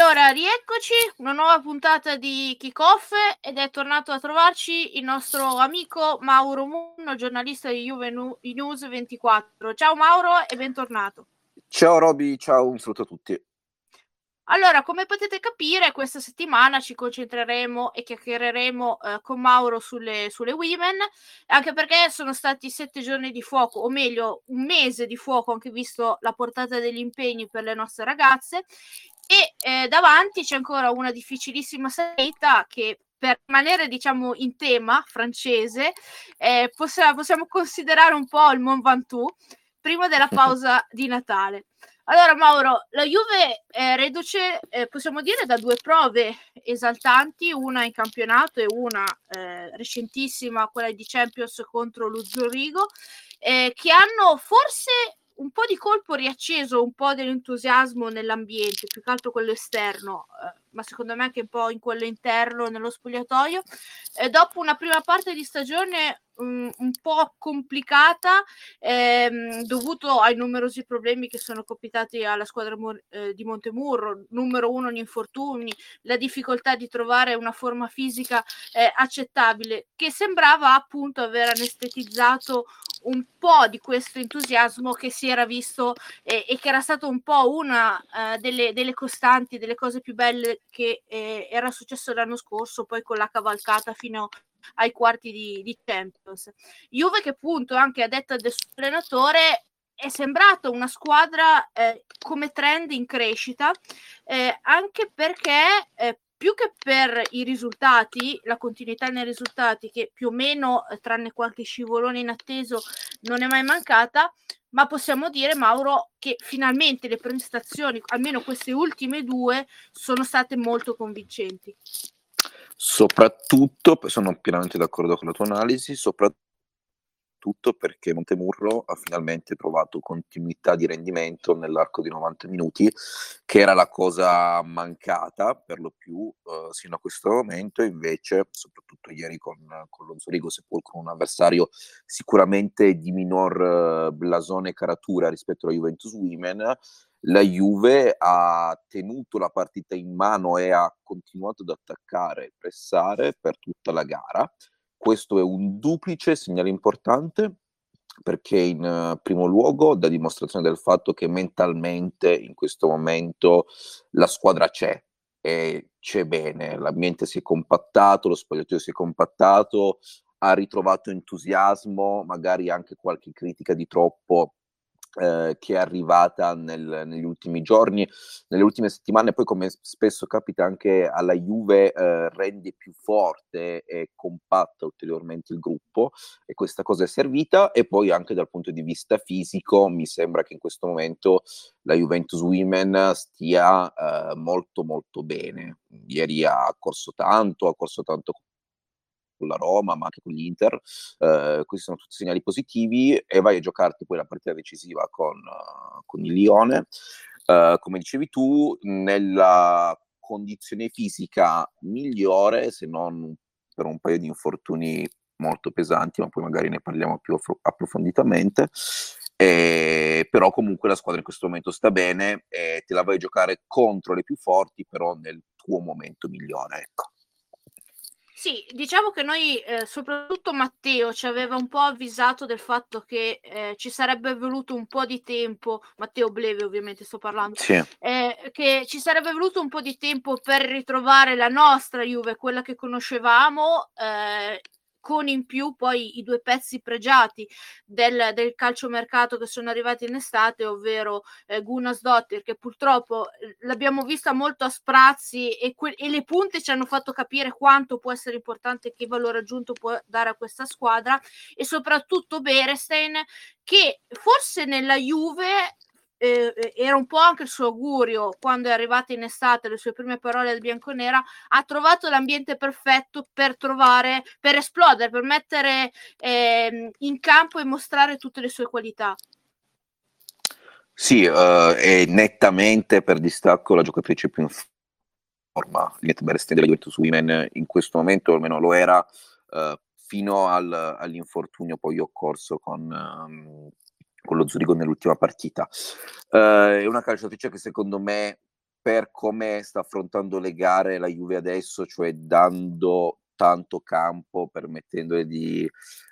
Allora, rieccoci, una nuova puntata di Kickoff ed è tornato a trovarci il nostro amico Mauro Munno, giornalista di Juve News 24. Ciao Mauro e bentornato. Ciao Roby, ciao, un saluto a tutti. Allora, come potete capire, questa settimana ci concentreremo e chiacchiereremo eh, con Mauro sulle, sulle women, anche perché sono stati sette giorni di fuoco, o meglio, un mese di fuoco, anche visto la portata degli impegni per le nostre ragazze, e eh, davanti c'è ancora una difficilissima salita che per rimanere diciamo in tema francese eh, possiamo, possiamo, considerare un po' il Mont Ventoux prima della pausa di Natale. Allora Mauro, la Juve è reduce, eh, possiamo dire, da due prove esaltanti, una in campionato e una eh, recentissima, quella di Champions contro lo Zurigo, eh, che hanno forse un po' di colpo riacceso un po' dell'entusiasmo nell'ambiente, più che altro quello esterno, eh, ma secondo me anche un po' in quello interno, nello spogliatoio. E dopo una prima parte di stagione un po' complicata, ehm, dovuto ai numerosi problemi che sono capitati alla squadra eh, di Montemurro, numero uno gli infortuni, la difficoltà di trovare una forma fisica eh, accettabile, che sembrava appunto aver anestetizzato un po' di questo entusiasmo che si era visto eh, e che era stato un po' una uh, delle, delle, costanti, delle cose più belle che eh, era successo l'anno scorso, poi con la cavalcata fino ai quarti di, di Champions. Juve che appunto anche a detta del suo allenatore è sembrata una squadra eh, come trend in crescita, eh, anche perché eh, più che per i risultati, la continuità nei risultati, che più o meno, eh, tranne qualche scivolone inatteso, non è mai mancata, ma possiamo dire, Mauro, che finalmente le prestazioni, almeno queste ultime due, sono state molto convincenti. Soprattutto, sono pienamente d'accordo con la tua analisi, soprattutto tutto perché Montemurro ha finalmente trovato continuità di rendimento nell'arco di 90 minuti, che era la cosa mancata per lo più eh, sino a questo momento, invece soprattutto ieri con, con lo seppur con un avversario sicuramente di minor eh, blasone e caratura rispetto alla Juventus Women, la Juve ha tenuto la partita in mano e ha continuato ad attaccare e pressare per tutta la gara. Questo è un duplice segnale importante perché in uh, primo luogo dà dimostrazione del fatto che mentalmente in questo momento la squadra c'è e c'è bene, l'ambiente si è compattato, lo spogliatoio si è compattato, ha ritrovato entusiasmo, magari anche qualche critica di troppo eh, che è arrivata nel, negli ultimi giorni, nelle ultime settimane, poi come spesso capita anche alla Juve eh, rende più forte e compatta ulteriormente il gruppo e questa cosa è servita e poi anche dal punto di vista fisico mi sembra che in questo momento la Juventus Women stia eh, molto molto bene. Ieri ha corso tanto, ha corso tanto con la Roma, ma anche con l'Inter. Eh, questi sono tutti segnali positivi e vai a giocarti poi la partita decisiva con, uh, con il Lione. Uh, come dicevi tu, nella condizione fisica migliore, se non per un paio di infortuni molto pesanti, ma poi magari ne parliamo più approfonditamente. Eh, però comunque la squadra in questo momento sta bene e te la vai a giocare contro le più forti, però nel tuo momento migliore. Ecco. Sì, diciamo che noi, eh, soprattutto Matteo, ci aveva un po' avvisato del fatto che eh, ci sarebbe voluto un po' di tempo, Matteo Bleve ovviamente sto parlando, sì. eh, che ci sarebbe voluto un po' di tempo per ritrovare la nostra Juve, quella che conoscevamo, eh, con in più poi i due pezzi pregiati del, del calciomercato che sono arrivati in estate, ovvero eh, Gunas Dottir, che purtroppo eh, l'abbiamo vista molto a sprazzi e, que- e, le punte ci hanno fatto capire quanto può essere importante, che valore aggiunto può dare a questa squadra, e soprattutto Berestein, che forse nella Juve eh, eh, era un po' anche il suo augurio quando è arrivata in estate, le sue prime parole al bianconera, ha trovato l'ambiente perfetto per trovare, per esplodere, per mettere eh, in campo e mostrare tutte le sue qualità. Sì, uh, è nettamente per distacco la giocatrice più in forma. Linette Berresten della Juventus Women in questo momento almeno lo era uh, fino al, all'infortunio poi occorso con, um, con lo Zurigo nell'ultima partita. Uh, è una calciatrice che secondo me, per come sta affrontando le gare la Juve adesso, cioè dando tanto campo, permettendole di,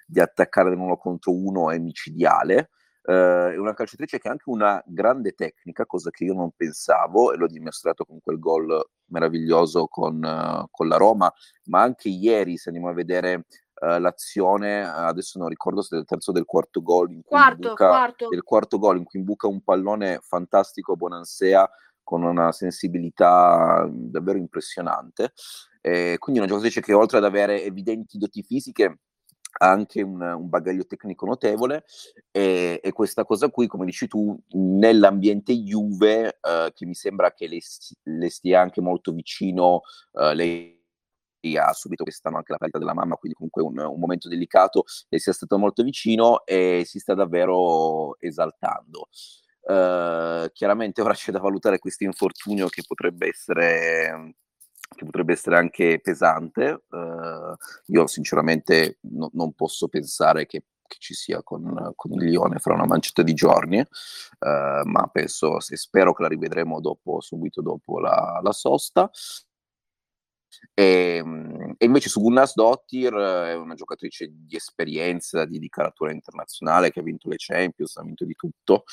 di attaccare uno contro uno, è micidiale. Uh, è una calciatrice che ha anche una grande tecnica, cosa che io non pensavo, e l'ho dimostrato con quel gol meraviglioso con, uh, con la Roma, ma anche ieri, se andiamo a vedere uh, l'azione, adesso non ricordo se del terzo o del quarto gol, in cui quarto, buca, quarto. del quarto gol in cui imbuca un pallone fantastico a Bonansea con una sensibilità davvero impressionante. E quindi una giocatrice che oltre ad avere evidenti doti fisiche ha anche un, un, bagaglio tecnico notevole e, e, questa cosa qui, come dici tu, nell'ambiente Juve, uh, che mi sembra che le, le, stia anche molto vicino, uh, lei ha subito quest'anno anche la perdita della mamma, quindi comunque un, un, momento delicato e sia stato molto vicino e si sta davvero esaltando. Uh, chiaramente ora c'è da valutare questo infortunio che potrebbe essere che potrebbe essere anche pesante. Uh, io sinceramente no, non posso pensare che, che ci sia con, con, il Lione fra una mancetta di giorni, uh, ma penso e spero che la rivedremo dopo, subito dopo la, la sosta. E, ehm, e, invece su Gunnas Dottir è una giocatrice di esperienza, di, di caratura internazionale che ha vinto le Champions, ha vinto di tutto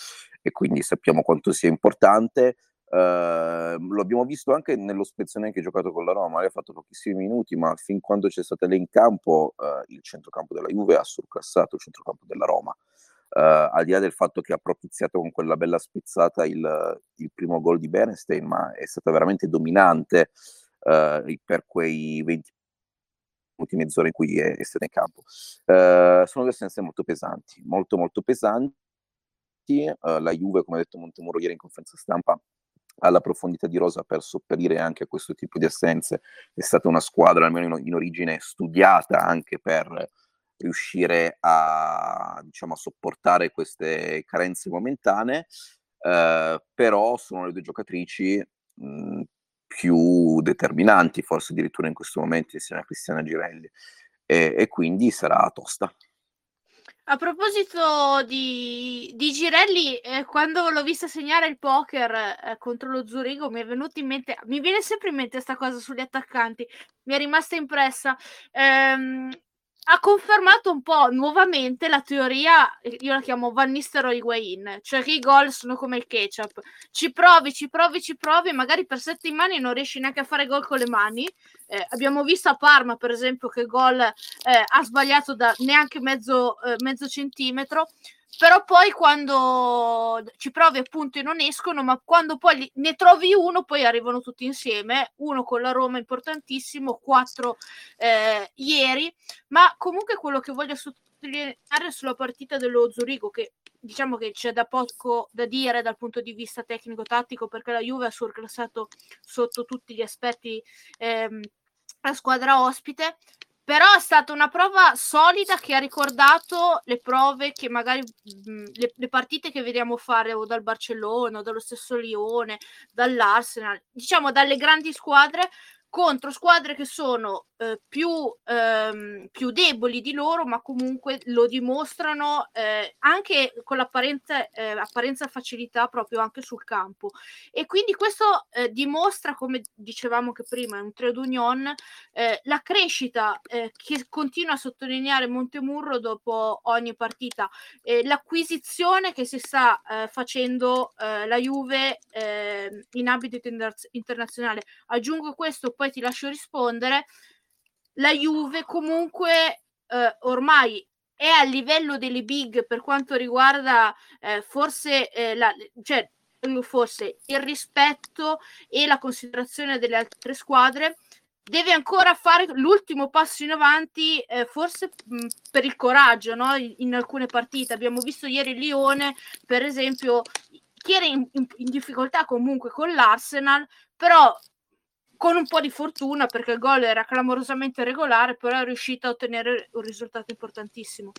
e quindi sappiamo quanto sia importante. Uh, lo abbiamo visto anche nello spezzone che ha giocato con la Roma, lei ha fatto pochissimi minuti, ma fin quando c'è stata lei in campo, uh, il centrocampo della Juve ha surclassato il centrocampo della Roma. Uh, al di là del fatto che ha propiziato con quella bella spizzata il, il primo gol di Bernstein, ma è stata veramente dominante per quei 20 minuti, mezz'ora in cui è, è stata in campo. sono due assenze molto pesanti, molto molto pesanti. la Juve, come ha detto Montemuro ieri in conferenza stampa, alla profondità di rosa per sopperire anche a questo tipo di assenze. È stata una squadra, almeno in, in origine, studiata anche per riuscire a, diciamo, a sopportare queste carenze momentanee, eh, però sono le due giocatrici mh, più determinanti, forse addirittura in questo momento, insieme a Cristiana Girelli, e, e quindi sarà tosta. A proposito di, di Girelli, eh, quando l'ho vista segnare il poker eh, contro lo Zurigo, mi è venuto in mente, mi viene sempre in mente questa cosa sugli attaccanti, mi è rimasta impressa. Ehm, ha confermato un po' nuovamente la teoria, io la chiamo Van Nistelrooy Higuain, cioè che i gol sono come il ketchup. Ci provi, ci provi, ci provi magari per settimane non riesci neanche a fare gol con le mani. Eh, abbiamo visto a Parma, per esempio, che gol eh, ha sbagliato da neanche mezzo, eh, mezzo centimetro però poi quando ci provi appunto e non escono, ma quando poi ne trovi uno, poi arrivano tutti insieme, uno con la Roma importantissimo, quattro eh, ieri, ma comunque quello che voglio sottolineare sulla partita dello Zurigo, che diciamo che c'è da poco da dire dal punto di vista tecnico-tattico, perché la Juve ha surclassato sotto tutti gli aspetti ehm, la squadra ospite, però è stata una prova solida che ha ricordato le prove che magari mh, le, le, partite che vediamo fare o dal Barcellona o dallo stesso Lione, dall'Arsenal, diciamo dalle grandi squadre contro squadre che sono eh, più, ehm, più, deboli di loro, ma comunque lo dimostrano eh, anche con l'apparenza eh, facilità proprio anche sul campo. E quindi questo eh, dimostra, come dicevamo che prima, un trade union, eh, la crescita eh, che continua a sottolineare Montemurro dopo ogni partita, l'acquisizione che si sta facendo la Juve in ambito internazionale. Aggiungo questo, poi ti lascio rispondere la Juve comunque eh, ormai è a livello delle big per quanto riguarda eh, forse eh, la, cioè, forse il rispetto e la considerazione delle altre squadre deve ancora fare l'ultimo passo in avanti eh, forse mh, per il coraggio no? in, in, alcune partite abbiamo visto ieri il Lione per esempio chi era in, in, in difficoltà comunque con l'Arsenal, però con un po' di fortuna perché il gol era clamorosamente regolare, però è riuscito a ottenere un risultato importantissimo.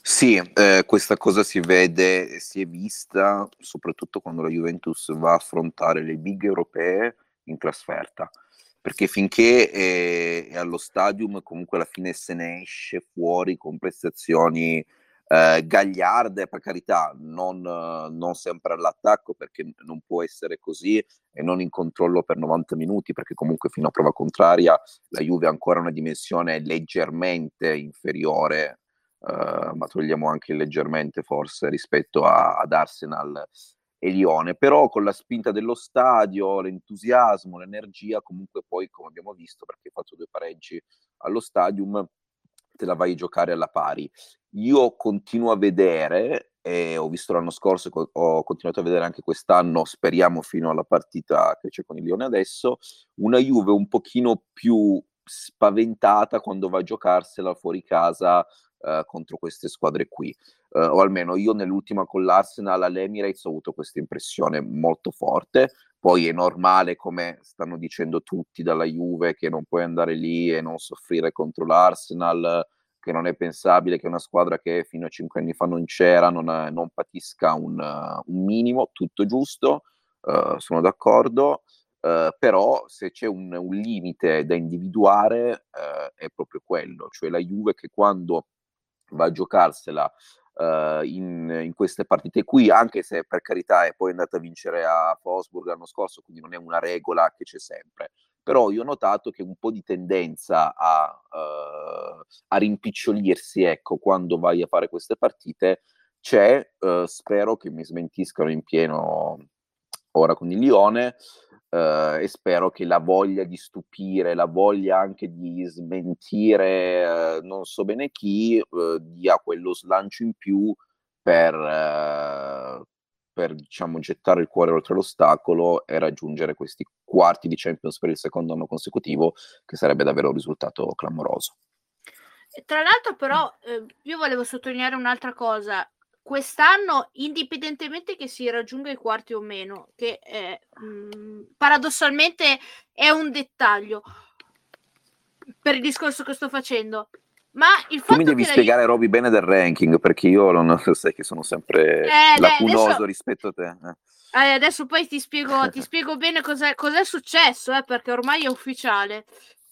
Sì, eh, questa cosa si vede, si è vista soprattutto quando la Juventus va a affrontare le big europee in trasferta, perché finché è, è allo stadium comunque alla fine se ne esce fuori con prestazioni eh, gagliarde, per carità, non, non, sempre all'attacco perché non può essere così e non in controllo per 90 minuti perché comunque fino a prova contraria la Juve ha ancora una dimensione leggermente inferiore uh, ma togliamo anche leggermente forse rispetto a, ad Arsenal e Lione, però con la spinta dello stadio, l'entusiasmo, l'energia, comunque poi come abbiamo visto, perché hai fatto due pareggi allo stadium, te la vai a giocare alla pari. Io continuo a vedere, e ho visto l'anno scorso, ho continuato a vedere anche quest'anno, speriamo fino alla partita che c'è con il Lione adesso, una Juve un pochino più spaventata quando va a giocarsela fuori casa uh, contro queste squadre qui. Uh, o almeno io nell'ultima con l'Arsenal all'Emirates ho avuto questa impressione molto forte. Poi è normale, come stanno dicendo tutti dalla Juve, che non puoi andare lì e non soffrire contro l'Arsenal, che non è pensabile che una squadra che fino a cinque anni fa non c'era non, non patisca un, un, minimo, tutto giusto, uh, sono d'accordo. Uh, però se c'è un, un, limite da individuare uh, è proprio quello, cioè la Juve che quando va a giocarsela uh, in, in, queste partite qui, anche se per carità è poi andata a vincere a Fosburg l'anno scorso, quindi non è una regola che c'è sempre. Però io ho notato che un po' di tendenza a, uh, a rimpicciolirsi, ecco, quando vai a fare queste partite c'è, uh, spero che mi smentiscano in pieno ora con il Lione, Uh, e spero che la voglia di stupire, la voglia anche di smentire uh, non so bene chi, uh, dia quello slancio in più per, per diciamo, gettare il cuore oltre l'ostacolo e raggiungere questi quarti di Champions per il secondo anno consecutivo, che sarebbe davvero un risultato clamoroso. Tra l'altro, però, eh, io volevo sottolineare un'altra cosa quest'anno, indipendentemente che si raggiunga i quarti o meno, che è, mh, mm, paradossalmente è un dettaglio per il discorso che sto facendo. Ma il fatto tu mi devi che spiegare, la... Roby, bene del ranking perché io non sai che sono sempre eh, lacunoso adesso... rispetto a te. Eh. Eh, adesso poi ti spiego, ti spiego bene cos'è, cos'è successo, eh, perché ormai è ufficiale.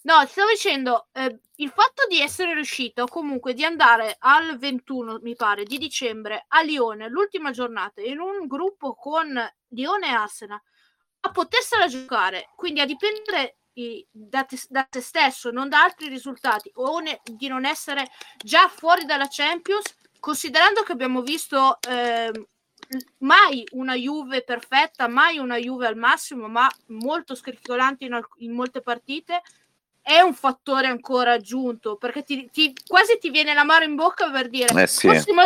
No, stavo dicendo, eh, il fatto di essere riuscito comunque di andare al 21, mi pare, di dicembre a Lione, l'ultima giornata, in un gruppo con Lione e Arsenal, a potersela giocare, quindi a dipendere i, da, te, da, te, stesso, non da altri risultati, o ne, di non essere già fuori dalla Champions, considerando che abbiamo visto eh, mai una Juve perfetta, mai una Juve al massimo, ma molto scricchiolante in, in molte partite, è un fattore ancora aggiunto perché ti, ti, quasi ti viene l'amaro in bocca per dire eh sì. fossimo,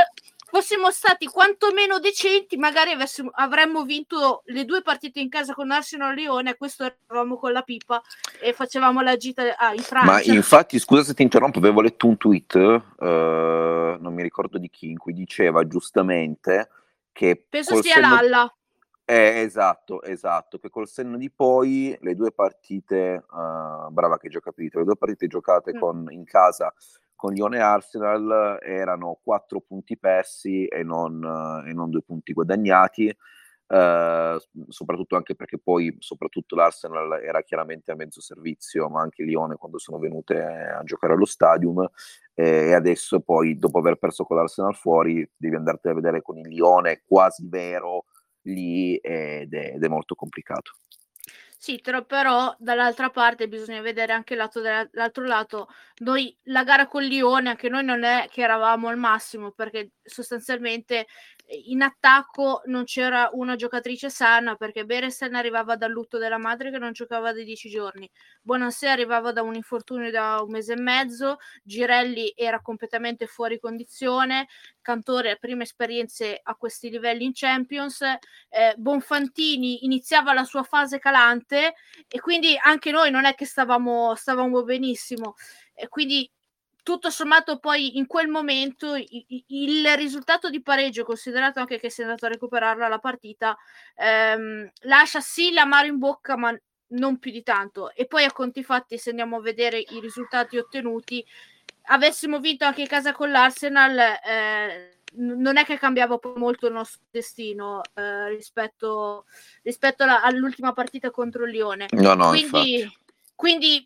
fossimo, stati quantomeno decenti magari avessimo, avremmo vinto le due partite in casa con Arsenal e Lione e questo eravamo con la pipa e facevamo la gita ah, in Francia ma infatti scusa se ti interrompo avevo letto un tweet uh, non mi ricordo di chi in cui diceva giustamente che penso sia senno... Lalla eh, esatto, esatto, che col senno di poi le due partite, uh, brava che hai già capito, le due partite giocate mm. con, in casa con Lione e Arsenal erano quattro punti persi e non, uh, e non due punti guadagnati, uh, soprattutto anche perché poi soprattutto l'Arsenal era chiaramente a mezzo servizio, ma anche Lione quando sono venute a giocare allo stadium e adesso poi dopo aver perso con l'Arsenal fuori devi andarti a vedere con il Lione quasi vero lì ed è, ed è molto complicato. Sì, però dall'altra parte bisogna vedere anche lato l'altro lato. Noi la gara con Lione, anche noi non è che eravamo al massimo, perché sostanzialmente in attacco non c'era una giocatrice sana perché Beresen arrivava dal lutto della madre che non giocava da dieci giorni, Buonasera arrivava da un infortunio da un mese e mezzo, Girelli era completamente fuori condizione, Cantore prime esperienze a questi livelli in Champions, eh, Bonfantini iniziava la sua fase calante e quindi anche noi non è che stavamo, stavamo benissimo. E quindi tutto sommato poi in quel momento il, il, risultato di pareggio, considerato anche che si è andato a recuperarla la partita, ehm, lascia sì l'amaro in bocca, ma non più di tanto. E poi a conti fatti, se andiamo a vedere i risultati ottenuti, avessimo vinto anche in casa con l'Arsenal, eh, non è che cambiava molto il nostro destino eh, rispetto, rispetto alla, all'ultima partita contro il Lione. No, no, quindi, quindi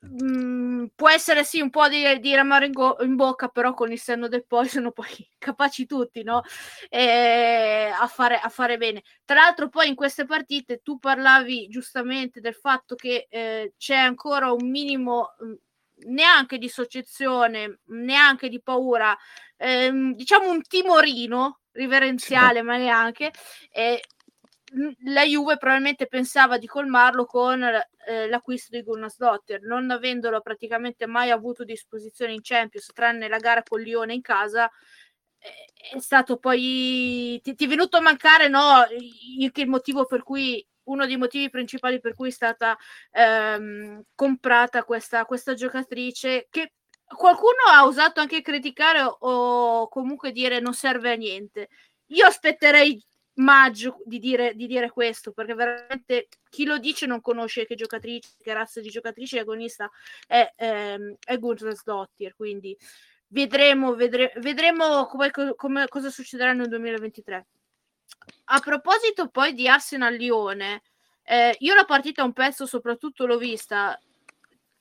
mh, mm, può essere sì un po' di, di ramaro in, go- in, bocca, però con il senno del poi sono poi capaci tutti no? e, a, fare, a fare bene. Tra l'altro poi in queste partite tu parlavi giustamente del fatto che eh, c'è ancora un minimo mm, neanche di soggezione, neanche di paura, ehm, diciamo un timorino riverenziale, ma neanche. Eh, la Juve probabilmente pensava di colmarlo con eh, l'acquisto di Gunnarsdottir, non avendolo praticamente mai avuto a disposizione in Champions, tranne la gara con Lione in casa, eh, è stato poi ti, ti, è venuto a mancare no, il, il motivo per cui uno dei motivi principali per cui è stata ehm, comprata questa, questa giocatrice che qualcuno ha osato anche criticare o comunque dire non serve a niente. Io aspetterei maggio di dire, di dire questo perché veramente chi lo dice non conosce che giocatrice, che razza di giocatrice agonista è, ehm, è Dottir quindi vedremo, vedre, vedremo come, come, cosa succederà nel 2023 a proposito poi di Arsenal-Lione, eh, io la partita un pezzo soprattutto l'ho vista.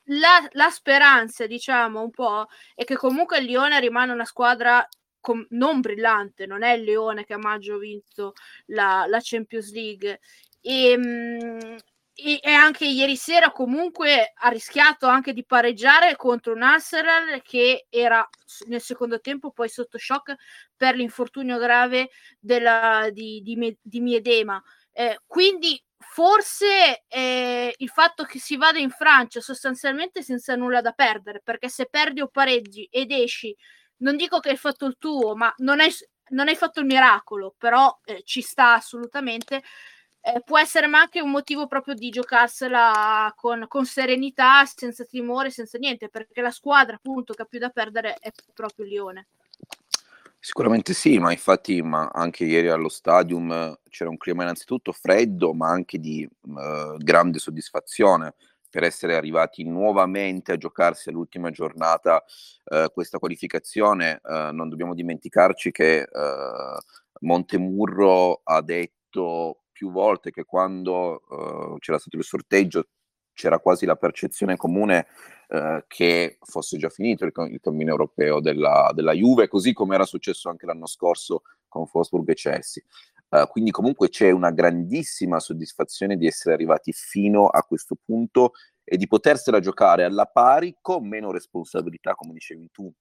La, la, speranza, diciamo, un po' è che comunque il Lione rimane una squadra com- non brillante, non è il Lione che a maggio ha vinto la, la Champions League. E, mh, mm, e, e, anche ieri sera comunque ha rischiato anche di pareggiare contro un Arsenal che era nel secondo tempo poi sotto shock per l'infortunio grave della, di, di, di Miedema. Eh, quindi forse eh, il fatto che si vada in Francia sostanzialmente senza nulla da perdere, perché se perdi o pareggi ed esci, non dico che hai fatto il tuo, ma non hai, non hai fatto il miracolo, però eh, ci sta assolutamente eh, può essere ma anche un motivo proprio di giocarsela con, con, serenità, senza timore, senza niente, perché la squadra appunto che ha più da perdere è proprio il Lione. Sicuramente sì, ma infatti ma anche ieri allo stadium c'era un clima innanzitutto freddo, ma anche di eh, grande soddisfazione per essere arrivati nuovamente a giocarsi all'ultima giornata eh, questa qualificazione. Eh, non dobbiamo dimenticarci che eh, Montemurro ha detto più volte che quando uh, c'era stato il sorteggio c'era quasi la percezione comune uh, che fosse già finito il, il cammino europeo della, della, Juve, così come era successo anche l'anno scorso con Wolfsburg e Chelsea. Uh, quindi comunque c'è una grandissima soddisfazione di essere arrivati fino a questo punto e di potersela giocare alla pari con meno responsabilità, come dicevi tu,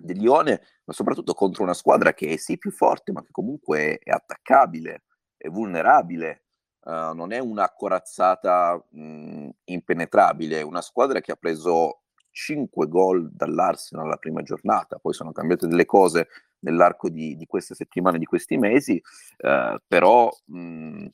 del Lione, ma soprattutto contro una squadra che è sì più forte, ma che comunque è attaccabile è vulnerabile, uh, non è una corazzata mh, impenetrabile, è una squadra che ha preso 5 gol dall'Arsenal alla prima giornata, poi sono cambiate delle cose nell'arco di, di queste settimane, di questi mesi, uh, però mh,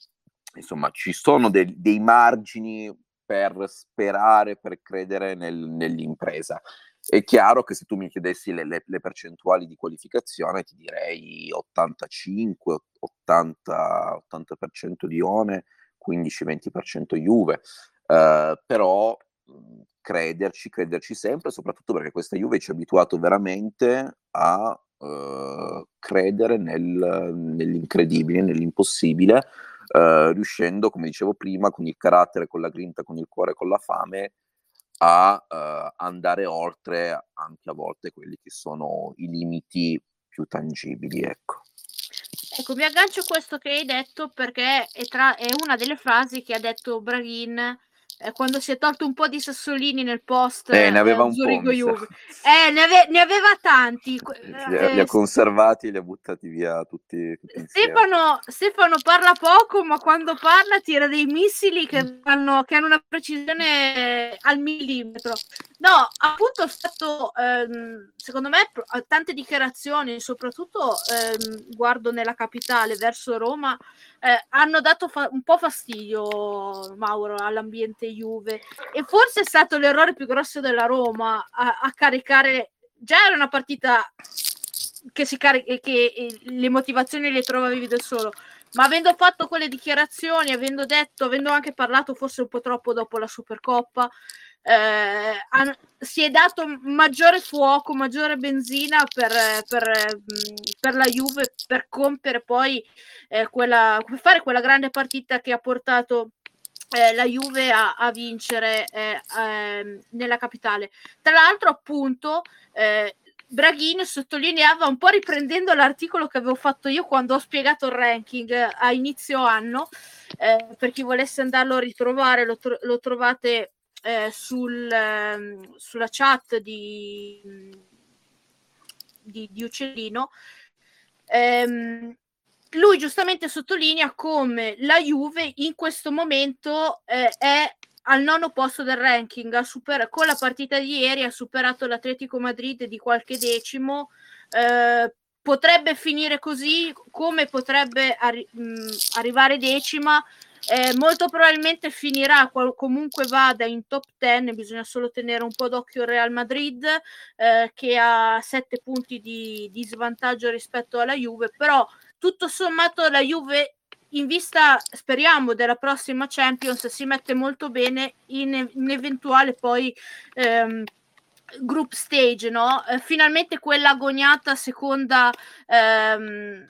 insomma ci sono de- dei margini per sperare, per credere nel, nell'impresa. È chiaro che se tu mi chiedessi le, le, le percentuali di qualificazione ti direi 85, 80, 80% di One, 15-20% Juve, uh, però crederci, crederci sempre, soprattutto perché questa Juve ci ha abituato veramente a uh, credere nel, nell'incredibile, nell'impossibile, uh, riuscendo, come dicevo prima, con il carattere, con la grinta, con il cuore, con la fame, a uh, andare oltre anche a volte quelli che sono i limiti più tangibili, ecco. Ecco, mi aggancio a questo che hai detto perché è, tra, è una delle frasi che ha detto Braghin eh, quando si è tolto un po' di sassolini nel post eh, ne aveva eh, un Zurigo Juve. Eh, ne, ave- ne, aveva tanti. Li ha, li ha, eh, conservati e li ha buttati via tutti. tutti Stefano, Stefano, parla poco, ma quando parla tira dei missili che, hanno, che hanno una precisione al millimetro. No, appunto è stato, ehm, secondo me, tante dichiarazioni, soprattutto ehm, guardo nella capitale verso Roma, eh, hanno dato fa- un po' fastidio, Mauro, all'ambiente Juve. E forse è stato l'errore più grosso della Roma a, a caricare già era una partita che, carica, che le motivazioni le trovavi da solo, ma avendo fatto quelle dichiarazioni, avendo detto, avendo anche parlato forse un po' troppo dopo la Supercoppa, eh, han, si è dato maggiore fuoco, maggiore benzina per, per, per la Juve per compiere poi eh, quella, per fare quella grande partita che ha portato eh, la Juve a, a vincere eh, eh, nella capitale. Tra l'altro, appunto, eh, Braghini sottolineava un po' riprendendo l'articolo che avevo fatto io quando ho spiegato il ranking a inizio anno. Eh, per chi volesse andarlo a ritrovare, lo, tro- lo trovate eh, sul, ehm, sulla chat di, di, di Uccellino. Ehm, lui giustamente sottolinea come la Juve in questo momento eh, è al nono posto del ranking, super- con la partita di ieri ha superato l'Atletico Madrid di qualche decimo. Eh, potrebbe finire così, come potrebbe arri- mh, arrivare decima. Eh, molto probabilmente finirà qual- comunque vada in top 10 bisogna solo tenere un po' d'occhio il Real Madrid eh, che ha 7 punti di, di svantaggio rispetto alla Juve però tutto sommato la Juve in vista, speriamo, della prossima Champions si mette molto bene in, in eventuale poi ehm, group stage, no? Eh, finalmente quella agoniata seconda ehm,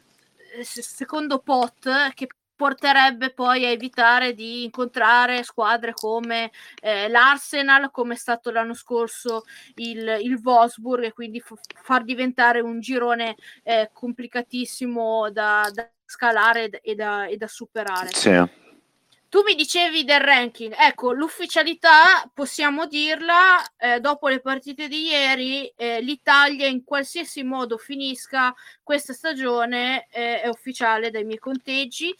secondo pot che porterebbe poi a evitare di incontrare squadre come eh, l'Arsenal, come è stato l'anno scorso il, il Wolfsburg, e quindi f- far diventare un girone eh, complicatissimo da, da scalare e da, e da superare. Sì. Tu mi dicevi del ranking, ecco, l'ufficialità possiamo dirla eh, dopo le partite di ieri, eh, l'Italia in qualsiasi modo finisca questa stagione eh, è ufficiale dai miei conteggi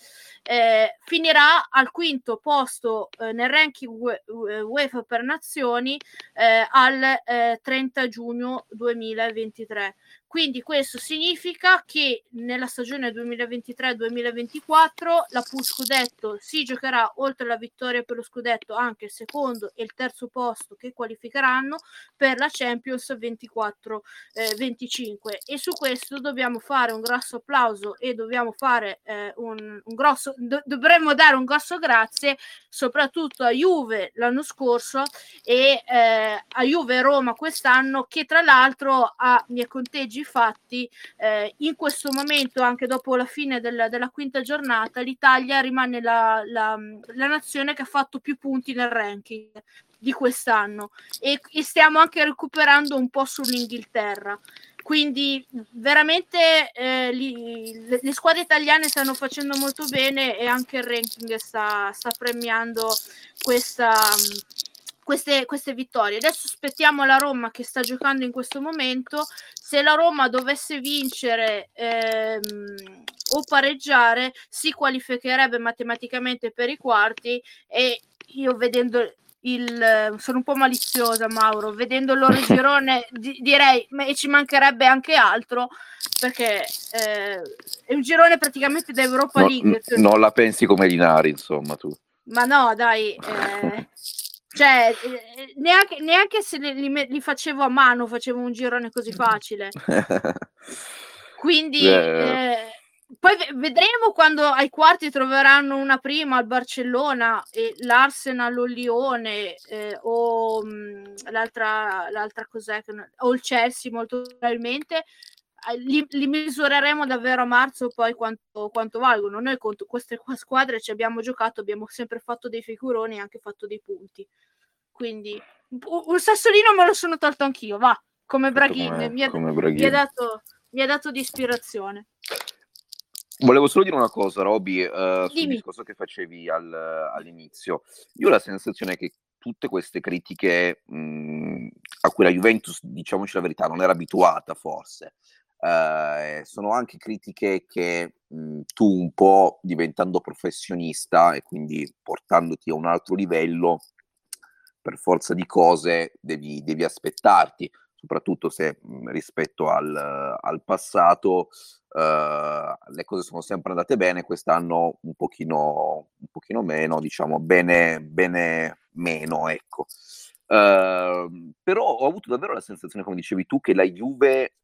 eh, finirà al quinto posto eh, nel ranking UEFA per nazioni eh, al 30 eh, giugno 2023. Quindi questo significa che nella stagione 2023-2024 la Pool Scudetto si giocherà oltre alla vittoria per lo Scudetto anche il secondo e il terzo posto che qualificheranno per la Champions 24-25 eh, e su questo dobbiamo fare un grosso applauso e dobbiamo fare eh, un, un grosso do- dovremmo dare un grosso grazie soprattutto a Juve l'anno scorso e eh, a Juve Roma quest'anno che tra l'altro a miei conteggi fatti eh, in questo momento anche dopo la fine del, della quinta giornata l'Italia rimane la, la, la nazione che ha fatto più punti nel ranking di quest'anno. E, e stiamo anche recuperando un po' sull'Inghilterra. Quindi veramente eh, li, le, le, squadre italiane stanno facendo molto bene e anche il ranking sta, sta premiando questa, queste, queste, vittorie. Adesso aspettiamo la Roma che sta giocando in questo momento. Se la Roma dovesse vincere ehm, o pareggiare, si qualificherebbe matematicamente per i quarti e io vedendo il, sono un po' maliziosa Mauro, vedendo il loro girone di, direi e ci mancherebbe anche altro perché eh, è un girone praticamente da Europa no, League. N- non la pensi come Linari insomma tu. Ma no dai, eh, cioè eh, neanche, neanche se li, li, facevo a mano facevo un girone così facile. Quindi... Eh, poi vedremo quando ai quarti troveranno una prima al Barcellona e l'Arsenal o il Lione eh, o mh, mm, l'altra, l'altra cos'è o il Chelsea molto probabilmente eh, li, li, misureremo davvero a marzo poi quanto, quanto valgono. Noi con queste squadre ci abbiamo giocato abbiamo sempre fatto dei figuroni e anche fatto dei punti. Quindi un sassolino me lo sono tolto anch'io va come Braghin. mi, mi, ha dato, mi ha dato di ispirazione. Volevo solo dire una cosa, Roby, uh, sul discorso che facevi al, all'inizio. Io ho la sensazione che tutte queste critiche mh, a cui la Juventus, diciamoci la verità, non era abituata forse, uh, sono anche critiche che mh, tu un po' diventando professionista e quindi portandoti a un altro livello, per forza di cose devi, devi aspettarti, soprattutto se mh, rispetto al, al passato Uh, le cose sono sempre andate bene, quest'anno un pochino, un pochino meno, diciamo bene, bene meno, ecco. Uh, però ho avuto davvero la sensazione, come dicevi tu, che la Juve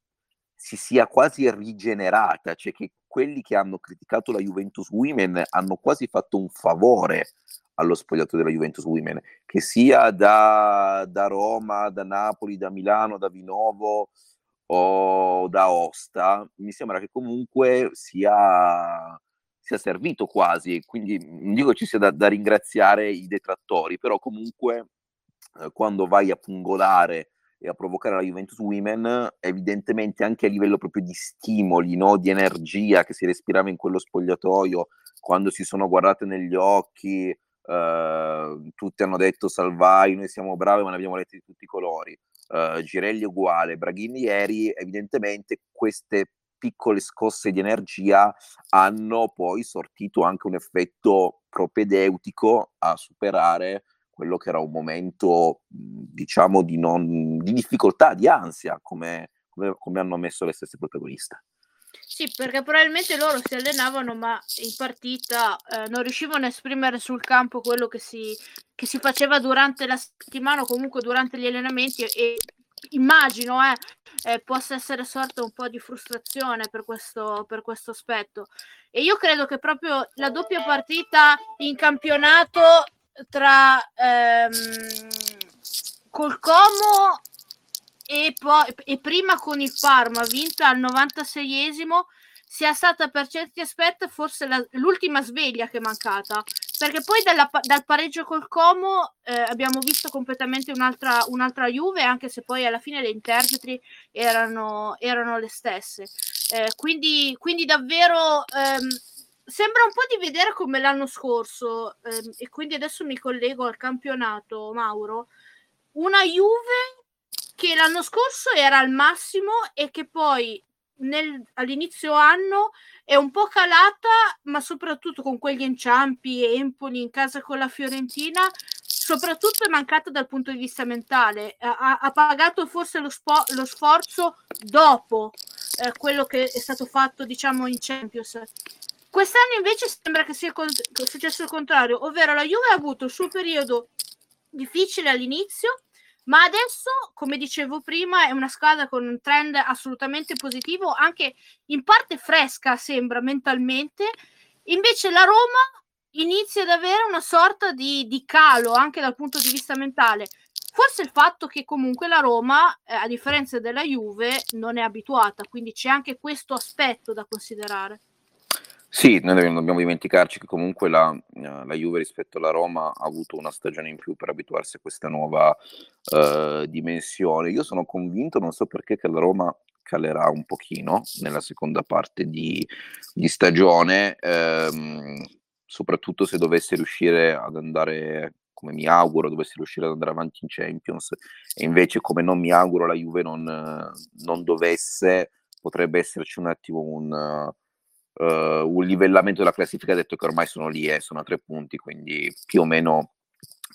si sia quasi rigenerata, cioè che quelli che hanno criticato la Juventus Women hanno quasi fatto un favore allo spogliato della Juventus Women, che sia da, da Roma, da Napoli, da Milano, da Vinovo o da Osta, mi sembra che comunque sia, sia servito quasi, quindi non dico ci sia da, da ringraziare i detrattori, però comunque eh, quando vai a pungolare e a provocare la Juventus Women, evidentemente anche a livello proprio di stimoli, no? di energia che si respirava in quello spogliatoio, quando si sono guardate negli occhi, eh, tutti hanno detto salvai, noi siamo bravi ma ne abbiamo letti di tutti i colori, eh, Girelli uguale, Braghini ieri, evidentemente queste piccole scosse di energia hanno poi sortito anche un effetto propedeutico a superare quello che era un momento, diciamo, di, non, di difficoltà, di ansia, come, come, come hanno messo le stesse protagoniste. Sì, perché probabilmente loro si allenavano, ma in partita eh, non riuscivano a esprimere sul campo quello che si, che si, faceva durante la settimana o comunque durante gli allenamenti e immagino eh, eh, possa essere sorta un po' di frustrazione per questo, per questo aspetto. E io credo che proprio la doppia partita in campionato tra ehm, col Como e, poi, e prima con il Parma vinta al 96esimo sia stata per certi aspetti forse la, l'ultima sveglia che è mancata. Perché poi dalla, dal pareggio col Como eh, abbiamo visto completamente un'altra, un'altra Juve anche se poi alla fine le interpreti erano, erano le stesse. Eh, quindi, quindi davvero ehm, sembra un po' di vedere come l'anno scorso, ehm, e quindi adesso mi collego al campionato, Mauro. Una Juve che l'anno scorso era al massimo e che poi nel, all'inizio anno è un po' calata, ma soprattutto con quegli inciampi Empoli in casa con la Fiorentina, soprattutto è mancata dal punto di vista mentale. Ha, ha pagato forse lo, spo, lo sforzo dopo eh, quello che è stato fatto, diciamo, in Champions. Quest'anno invece sembra che sia successo il contrario, ovvero la Juve ha avuto il suo periodo difficile all'inizio, ma adesso, come dicevo prima, è una squadra con un trend assolutamente positivo, anche in parte fresca sembra mentalmente. Invece la Roma inizia ad avere una sorta di, di calo anche dal punto di vista mentale. Forse il fatto che comunque la Roma, eh, a differenza della Juve, non è abituata, quindi c'è anche questo aspetto da considerare. Sì, noi non dobbiamo dimenticarci che comunque la, la, Juve rispetto alla Roma ha avuto una stagione in più per abituarsi a questa nuova uh, dimensione. Io sono convinto, non so perché, che la Roma calerà un pochino nella seconda parte di, di stagione, ehm, soprattutto se dovesse riuscire ad andare, come mi auguro, dovesse riuscire ad andare avanti in Champions e invece come non mi auguro la Juve non, non dovesse, potrebbe esserci un attimo un uh, un livellamento della classifica, detto che ormai sono lì, eh, sono a tre punti, quindi più o meno,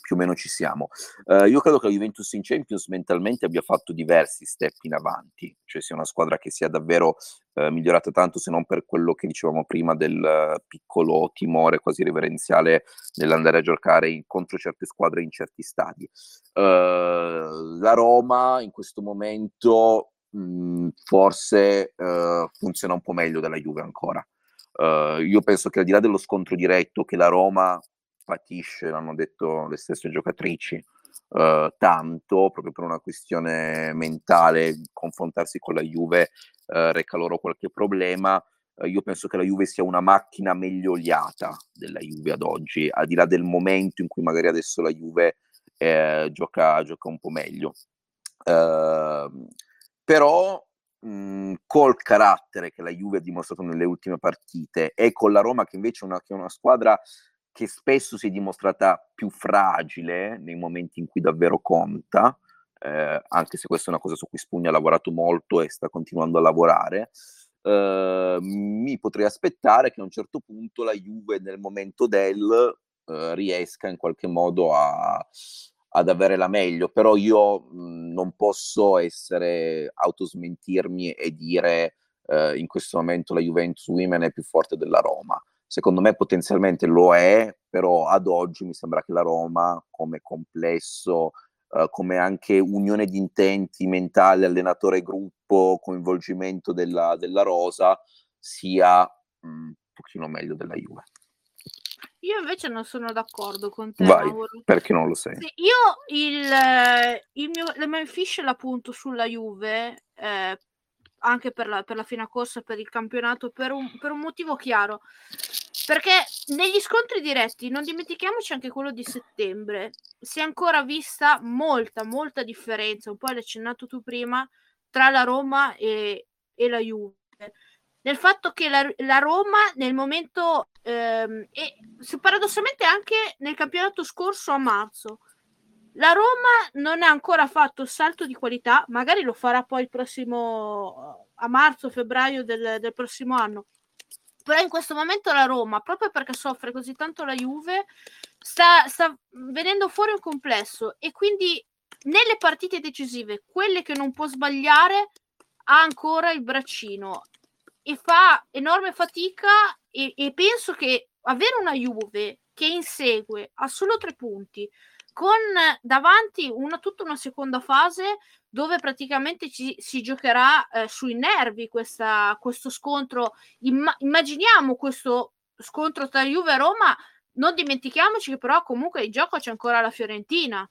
più o meno ci siamo. Uh, io credo che la Juventus in Champions mentalmente abbia fatto diversi step in avanti, cioè sia una squadra che sia davvero uh, migliorata tanto, se non per quello che dicevamo prima del piccolo timore quasi reverenziale nell'andare a giocare in, contro certe squadre in certi stadi. la Roma in questo momento mh, forse uh, funziona un po' meglio della Juve ancora. Uh, io penso che al di là dello scontro diretto che la Roma patisce, l'hanno detto le stesse giocatrici, uh, tanto proprio per una questione mentale, confrontarsi con la Juve reca loro qualche problema. io penso che la Juve sia una macchina meglio oliata della Juve ad oggi, al di là del momento in cui magari adesso la Juve eh, gioca, gioca un po' meglio. Uh, però mh, col carattere che la Juve ha dimostrato nelle ultime partite e con la Roma che invece è una, che è una squadra che spesso si è dimostrata più fragile nei momenti in cui davvero conta, eh, anche se questa è una cosa su cui Spugna ha lavorato molto e sta continuando a lavorare, eh, mi potrei aspettare che a un certo punto la Juve nel momento del eh, riesca in qualche modo a, ad avere la meglio, però io mh, non posso essere autosmentirmi e dire eh, in questo momento la Juventus Women è più forte della Roma. Secondo me potenzialmente lo è, però ad oggi mi sembra che la Roma come complesso uh, come anche unione di intenti mentale, allenatore-gruppo, coinvolgimento della, della rosa, sia mh, mm, un pochino meglio della Juve. Io invece non sono d'accordo con te, Vai, Mauro. perché non lo sei? Sì, io il, il mio, la fish la punto sulla Juve, eh, anche per la, per la fine corsa, per il campionato, per un, per un motivo chiaro. Perché negli scontri diretti, non dimentichiamoci anche quello di settembre, si è ancora vista molta, molta differenza, un po' l'hai accennato tu prima, tra la Roma e, e la Juve nel fatto che la, la Roma nel momento ehm, e paradossalmente anche nel campionato scorso a marzo. La Roma non ha ancora fatto il salto di qualità magari lo farà poi il prossimo a marzo febbraio del, del prossimo anno. Però in questo momento la Roma proprio perché soffre così tanto la Juve sta, sta venendo fuori un complesso. E quindi nelle partite decisive quelle che non può sbagliare ha ancora il braccino e fa enorme fatica e, e penso che avere una Juve che insegue a solo tre punti con davanti una, tutta una seconda fase dove praticamente ci, si giocherà eh, sui nervi questa, questo scontro. Imma, immaginiamo questo scontro tra Juve e Roma, non dimentichiamoci che però comunque in gioco c'è ancora la Fiorentina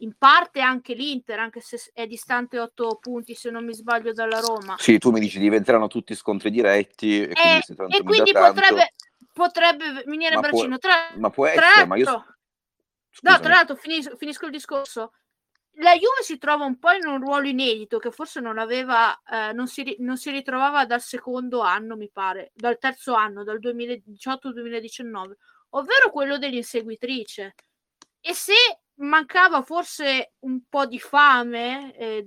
in parte anche l'Inter, anche se è distante 8 punti se non mi sbaglio dalla Roma. Sì, tu mi dici diventeranno tutti scontri diretti e, e quindi, e quindi potrebbe, potrebbe venire ma braccino. Può, tra, ma può essere, ma io... No, tra l'altro finisco, finisco, il discorso. La Juve si trova un po' in un ruolo inedito che forse non aveva, eh, non, si, non si ritrovava dal secondo anno, mi pare, dal terzo anno, dal 2018-2019, ovvero quello dell'inseguitrice. E se mancava forse un po' di fame, eh,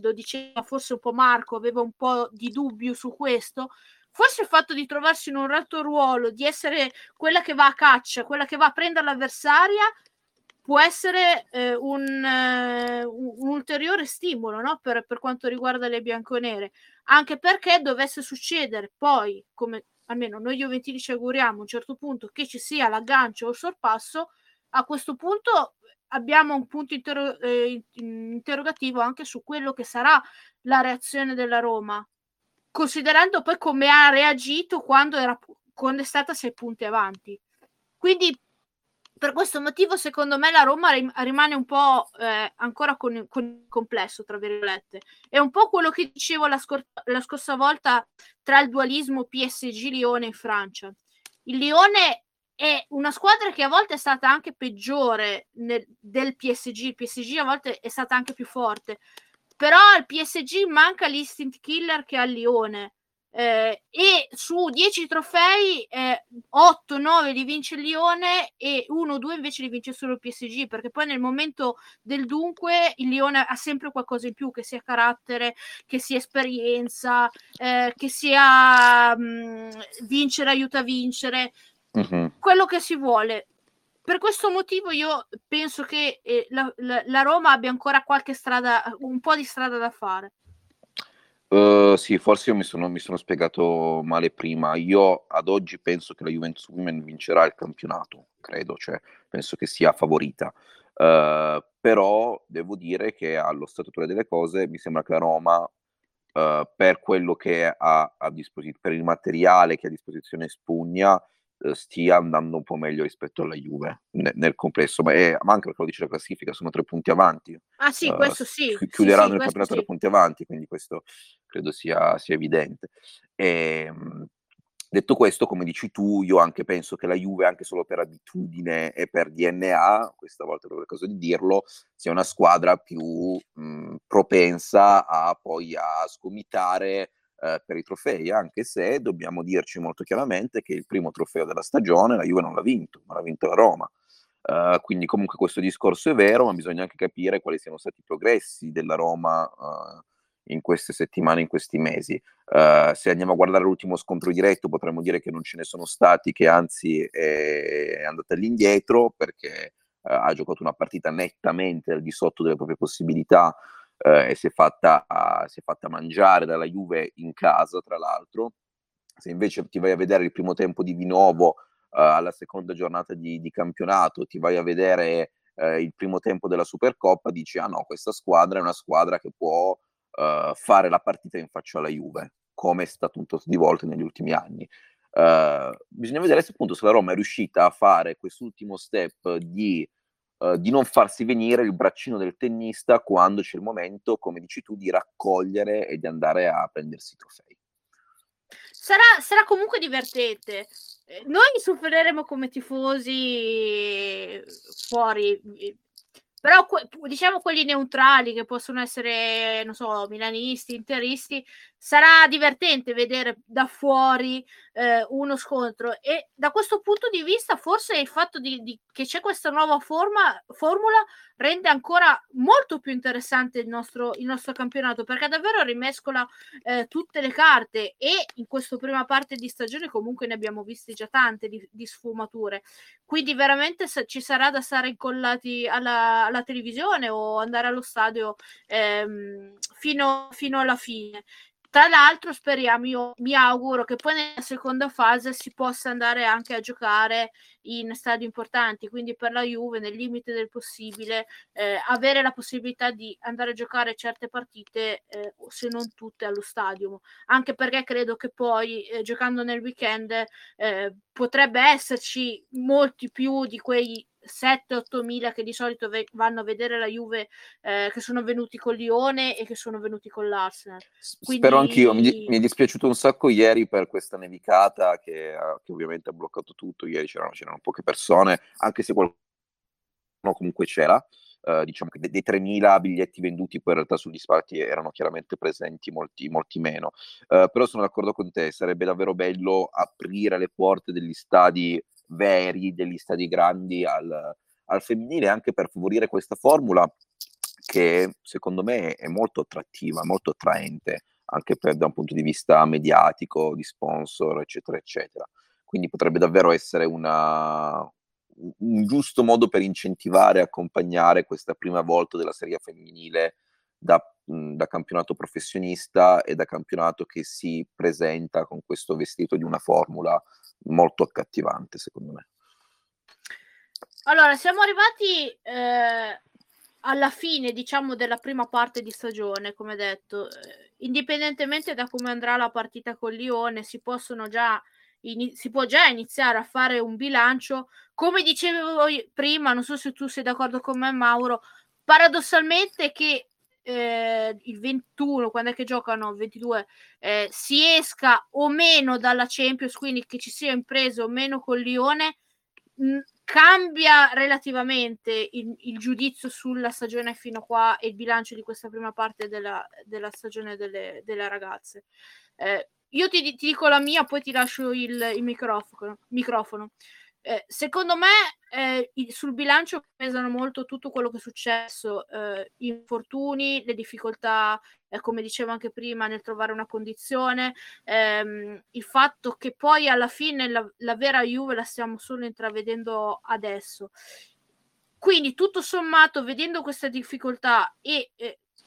lo diceva forse un po' Marco, aveva un po' di dubbio su questo. Forse il fatto di trovarsi in un retto ruolo, di essere quella che va a caccia, quella che va a prendere l'avversaria, può essere eh, un, eh, un, ulteriore stimolo no? per, per quanto riguarda le bianconere. Anche perché dovesse succedere poi, come almeno noi Juventini ci auguriamo a un certo punto, che ci sia l'aggancio o il sorpasso, a questo punto abbiamo un punto interro- eh, interrogativo anche su quello che sarà la reazione della Roma, considerando poi come ha reagito quando, era, quando è stata sei punti avanti. Quindi per questo motivo, secondo me, la Roma rim- rimane un po' eh, ancora con, con complesso, tra virgolette. È un po' quello che dicevo la, scor- la scorsa volta tra il dualismo PSG-Lione in Francia. Il Lione è una squadra che a volte è stata anche peggiore nel, del PSG, il PSG a volte è stata anche più forte, però al PSG manca l'instinct killer che ha il Lione. Eh, e su 10 trofei eh, 8-9 li vince il Lione e 1-2 invece li vince solo il PSG perché poi nel momento del dunque il Lione ha sempre qualcosa in più che sia carattere, che sia esperienza, eh, che sia mh, mm, vincere aiuta a vincere uh-huh. quello che si vuole. Per questo motivo io penso che eh, la, la, la, Roma abbia ancora qualche strada, un po' di strada da fare. Uh, sì, forse io mi sono, mi sono, spiegato male prima. Io ad oggi penso che la Juventus Women vincerà il campionato, credo, cioè penso che sia favorita. Uh, però devo dire che allo stato delle cose mi sembra che la Roma, uh, per quello che ha a disposizione, per il materiale che ha a disposizione Spugna, stia andando un po' meglio rispetto alla Juve nel, nel complesso, ma, è, ma, anche perché lo dice la classifica, sono tre punti avanti. Ah sì, uh, questo sì. Chiuderanno sì, il campionato sì. tre punti avanti, quindi questo credo sia, sia evidente. E, ehm, detto questo, come dici tu, io anche penso che la Juve, anche solo per abitudine e per DNA, questa volta è caso di dirlo, sia una squadra più mh, propensa a poi a scomitare eh, per i trofei, anche se dobbiamo dirci molto chiaramente che il primo trofeo della stagione la Juve non l'ha vinto, ma l'ha vinto la Roma. Uh, quindi comunque questo discorso è vero, ma bisogna anche capire quali siano stati i progressi della Roma uh, in queste settimane, in questi mesi. Uh, se andiamo a guardare l'ultimo scontro diretto, potremmo dire che non ce ne sono stati, che anzi è, andata all'indietro perché ha giocato una partita nettamente al di sotto delle proprie possibilità eh, e si è, fatta, si è fatta mangiare dalla Juve in casa, tra l'altro. Se invece ti vai a vedere il primo tempo di Vinovo uh, alla seconda giornata di, di, campionato, ti vai a vedere uh, eh, il primo tempo della Supercoppa, dici ah no, questa squadra è una squadra che può uh, fare la partita in faccia alla Juve, come è stato un tot di volte negli ultimi anni. Uh, bisogna vedere se appunto se la Roma è riuscita a fare quest'ultimo step di, uh, di, non farsi venire il braccino del tennista quando c'è il momento, come dici tu, di raccogliere e di andare a prendersi i trofei. Sarà, sarà comunque divertente. Eh, noi soffriremo come tifosi fuori, però diciamo quelli neutrali che possono essere, non so, milanisti, interisti, sarà divertente vedere da fuori eh, uno scontro e da questo punto di vista forse il fatto di, di, che c'è questa nuova forma, formula rende ancora molto più interessante il nostro, il nostro campionato perché davvero rimescola eh, tutte le carte e in questa prima parte di stagione comunque ne abbiamo viste già tante di, di sfumature. Quindi veramente ci sarà da stare incollati alla, alla televisione o andare allo stadio ehm, fino, fino alla fine tra l'altro speriamo, io mi auguro che poi nella seconda fase si possa andare anche a giocare in stadi importanti, quindi per la Juve nel limite del possibile eh, avere la possibilità di andare a giocare certe partite, eh, se non tutte allo stadio, anche perché credo che poi eh, giocando nel weekend eh, potrebbe esserci molti più di quei 7-8 mila che di solito ve- vanno a vedere la Juve eh, che sono venuti con Lione e che sono venuti con l'Arsenal. Quindi... Spero anch'io, mi, mi, è dispiaciuto un sacco ieri per questa nevicata che, che ovviamente ha bloccato tutto, ieri c'erano, c'erano, poche persone, anche se qualcuno comunque c'era. Uh, diciamo che dei, dei 3.000 biglietti venduti poi in realtà sugli spalti erano chiaramente presenti molti, molti meno uh, però sono d'accordo con te sarebbe davvero bello aprire le porte degli stadi veri, degli stadi grandi al, al femminile, anche per favorire questa formula che secondo me è molto attrattiva, molto attraente, anche per, da un punto di vista mediatico, di sponsor, eccetera, eccetera. Quindi potrebbe davvero essere una, un giusto modo per incentivare e accompagnare questa prima volta della serie femminile da, da, campionato professionista e da campionato che si presenta con questo vestito di una formula molto accattivante, secondo me. Allora, siamo arrivati eh, alla fine, diciamo, della prima parte di stagione, come detto. Eh, indipendentemente da come andrà la partita con Lione, si possono già in, si può già iniziare a fare un bilancio. Come dicevo prima, non so se tu sei d'accordo con me, Mauro, paradossalmente che eh, il 21, quando è che giocano? Il 22, eh, si esca o meno dalla Champions, quindi che ci sia impreso o meno con Lione, mh, cambia relativamente il, il, giudizio sulla stagione fino a qua e il bilancio di questa prima parte della, della stagione delle, delle ragazze. Eh, io ti, ti, dico la mia, poi ti lascio il, il microfono. microfono. Eh, secondo me eh, sul bilancio pesano molto tutto quello che è successo, eh, infortuni, le difficoltà, eh, come dicevo anche prima, nel trovare una condizione, ehm, il fatto che poi alla fine la, la, vera Juve la stiamo solo intravedendo adesso. Quindi tutto sommato, vedendo questa difficoltà e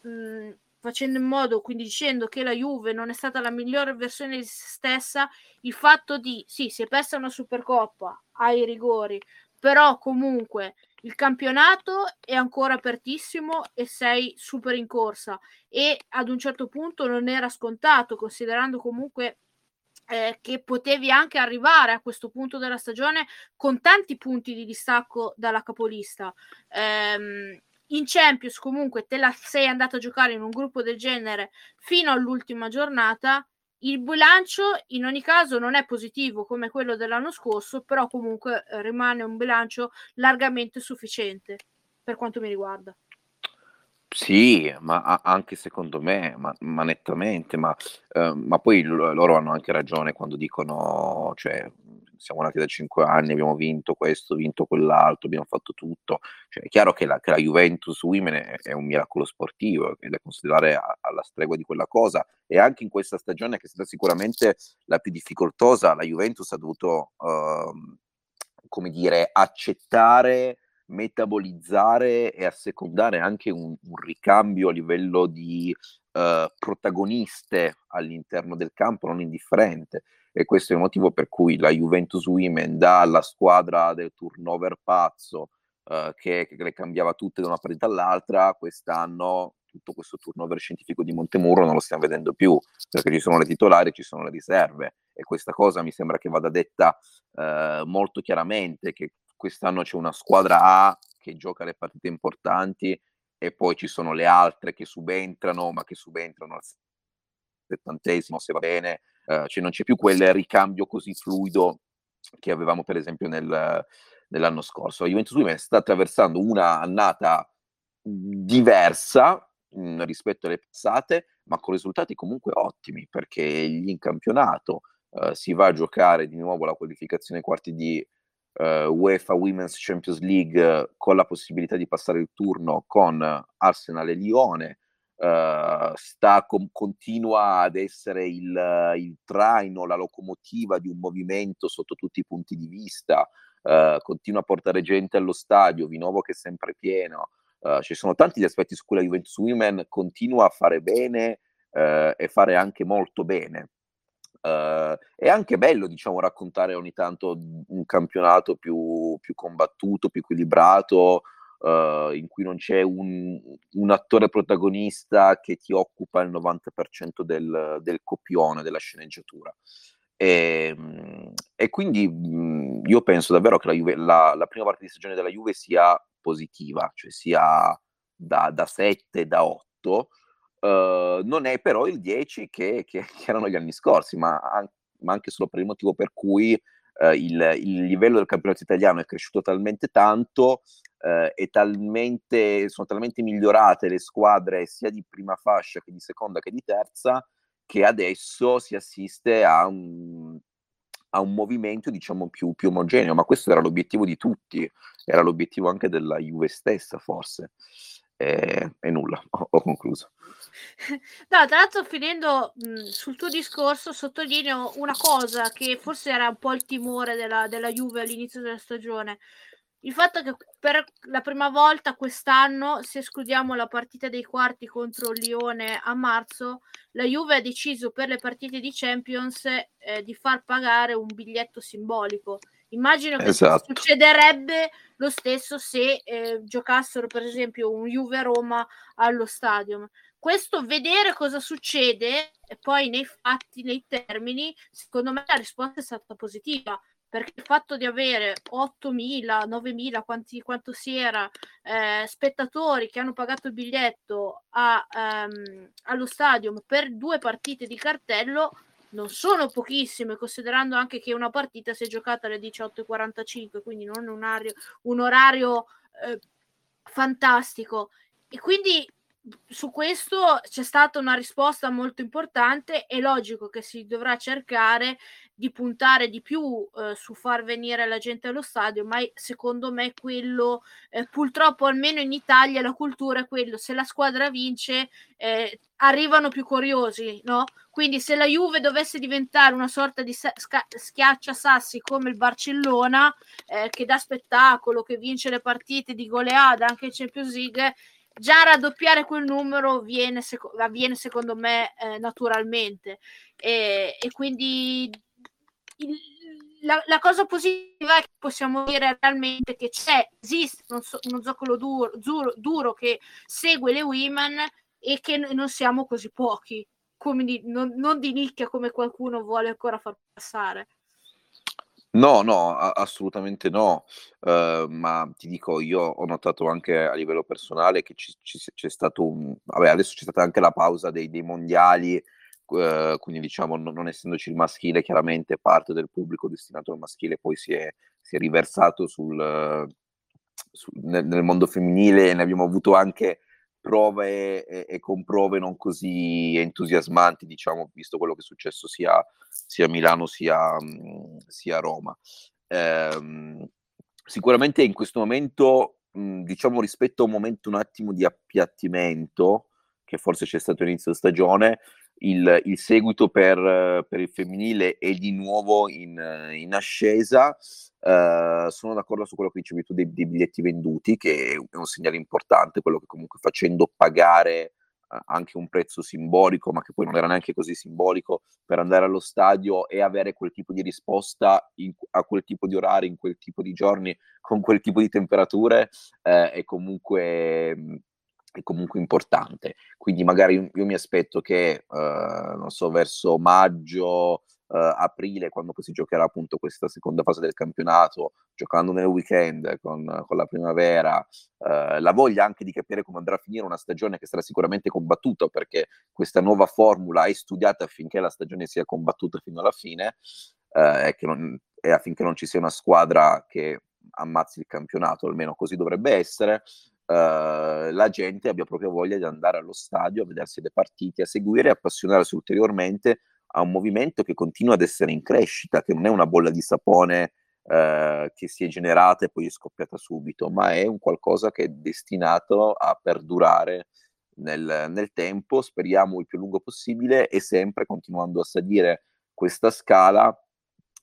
mh, facendo in modo, quindi dicendo che la Juve non è stata la migliore versione di se stessa, il fatto di, sì, si è persa una Supercoppa ai rigori, però comunque il campionato è ancora apertissimo e sei super in corsa e ad un certo punto non era scontato, considerando comunque eh, che potevi anche arrivare a questo punto della stagione con tanti punti di distacco dalla capolista. Ehm, in Champions comunque te la sei andato a giocare in un gruppo del genere fino all'ultima giornata il bilancio in ogni caso non è positivo come quello dell'anno scorso però comunque eh, rimane un bilancio largamente sufficiente per quanto mi riguarda. Sì, ma anche secondo me, ma, ma nettamente, ma, eh, ma poi loro hanno anche ragione quando dicono, cioè, siamo nati da cinque anni, abbiamo vinto questo, vinto quell'altro, abbiamo fatto tutto. Cioè, è chiaro che la, che la Juventus Women è, è, un miracolo sportivo, è da considerare a, alla stregua di quella cosa. E anche in questa stagione, che è stata sicuramente la più difficoltosa, la Juventus ha dovuto, uh, come dire, accettare metabolizzare e assecondare anche un, un ricambio a livello di uh, protagoniste all'interno del campo non indifferente e questo è il motivo per cui la Juventus Women dalla squadra del turnover pazzo uh, che, che, le cambiava tutte da una partita all'altra, quest'anno tutto questo turnover scientifico di Montemurro non lo stiamo vedendo più, perché ci sono le titolari, ci sono le riserve. E questa cosa mi sembra che vada detta uh, molto chiaramente, che quest'anno c'è una squadra A che gioca le partite importanti e poi ci sono le altre che subentrano, ma che subentrano al settantesimo, se va bene, uh, cioè non c'è più quel ricambio così fluido che avevamo per esempio nel, nell'anno scorso. La Juventus Women sta attraversando una annata diversa mh, mhmm, rispetto alle passate, ma con risultati comunque ottimi, perché in campionato uh, si va a giocare di nuovo la qualificazione quarti di uh, UEFA Women's Champions League con la possibilità di passare il turno con Arsenal e Lione. Uh, sta com- continua ad essere il, il, traino, la locomotiva di un movimento sotto tutti i punti di vista, uh, continua a portare gente allo stadio, Vinovo che è sempre pieno. Uh, ci sono tanti aspetti su cui la Juventus Women continua a fare bene e fare anche molto bene. È anche bello, diciamo, raccontare ogni tanto un campionato più, più combattuto, più equilibrato, uh, in cui non c'è un, un, attore protagonista che ti occupa il 90% del, del copione, della sceneggiatura. E, ehm, e quindi mh, io penso davvero che la, Juve, la, la, prima parte di stagione della Juve sia positiva, cioè sia da, da 7, da 8 Uh, non è però il 10 che, che, che, erano gli anni scorsi, ma, an- ma, anche solo per il motivo per cui uh, il, il, livello del campionato italiano è cresciuto talmente tanto uh, e talmente, sono talmente migliorate le squadre sia di prima fascia che di seconda che di terza, che adesso si assiste a un, a un movimento diciamo più, più omogeneo, ma questo era l'obiettivo di tutti, era l'obiettivo anche della Juve stessa forse. E, e nulla, ho, ho, concluso. No, tra l'altro finendo mh, sul tuo discorso sottolineo una cosa che forse era un po' il timore della, della Juve all'inizio della stagione, il fatto che per la prima volta quest'anno, se escludiamo la partita dei quarti contro il Lione a marzo, la Juve ha deciso per le partite di Champions eh, di far pagare un biglietto simbolico. Immagino che esatto. succederebbe lo stesso se eh, giocassero per esempio un Juve-Roma allo stadium. Questo vedere cosa succede e poi nei fatti, nei termini, secondo me la risposta è stata positiva perché il fatto di avere 8.000, 9.000, quanti, quanto si era, eh, spettatori che hanno pagato il biglietto a, um, allo stadium per due partite di cartello non sono pochissime, considerando anche che una partita si è giocata alle 18.45, quindi non un orario, un orario eh, fantastico. E quindi su questo c'è stata una risposta molto importante. È logico che si dovrà cercare di puntare di più eh, su far venire la gente allo stadio, ma secondo me quello, eh, purtroppo almeno in Italia, la cultura è quello: se la squadra vince, eh, arrivano più curiosi, no? Quindi se la Juve dovesse diventare una sorta di sca- schiaccia sassi come il Barcellona, eh, che dà spettacolo, che vince le partite di goleada anche in Champions League già raddoppiare quel numero viene, seco- avviene secondo me eh, naturalmente e, e quindi il, la, la, cosa positiva è che possiamo dire realmente che c'è, esiste uno, uno zoccolo duro, duro, duro, che segue le women e che non siamo così pochi, come di, non, non di nicchia come qualcuno vuole ancora far passare. No, no, a- assolutamente no. Uhm, ma ti dico, io ho notato anche a livello personale che ci ci c'è stato un vabbè, adesso c'è stata anche la pausa dei dei mondiali, uhm, quindi diciamo non non essendoci il maschile, chiaramente parte del pubblico destinato al maschile poi si è si è riversato sul su nel nel mondo femminile e ne abbiamo avuto anche prove e, e con prove non così entusiasmanti, diciamo, visto quello che è successo sia, a Milano sia, mm, sia a Roma. Eh, sicuramente in questo momento, mh, mm, diciamo, rispetto a un momento un attimo di appiattimento, che forse c'è stato all'inizio stagione, il, il seguito per, per, il femminile è di nuovo in, in ascesa. Uh, sono d'accordo su quello che dicevi tu dei, dei, biglietti venduti, che è un segnale importante, quello che comunque facendo pagare anche un prezzo simbolico, ma che poi non era neanche così simbolico, per andare allo stadio e avere quel tipo di risposta in, a quel tipo di orari, in quel tipo di giorni, con quel tipo di temperature, eh, è, comunque, è comunque importante. Quindi magari io, mi aspetto che, eh, non so, verso maggio, uh, aprile, quando si giocherà appunto questa seconda fase del campionato, giocando nel weekend con, con la primavera, uh, la voglia anche di capire come andrà a finire una stagione che sarà sicuramente combattuta perché questa nuova formula è studiata affinché la stagione sia combattuta fino alla fine uh, e, non, e affinché non ci sia una squadra che ammazzi il campionato, almeno così dovrebbe essere. Uh, la gente abbia proprio voglia di andare allo stadio a vedersi le partite, a seguire e appassionarsi ulteriormente a un movimento che continua ad essere in crescita, che non è una bolla di sapone eh, che si è generata e poi è scoppiata subito, ma è un qualcosa che è destinato a perdurare nel, nel tempo, speriamo il più lungo possibile e sempre continuando a salire questa scala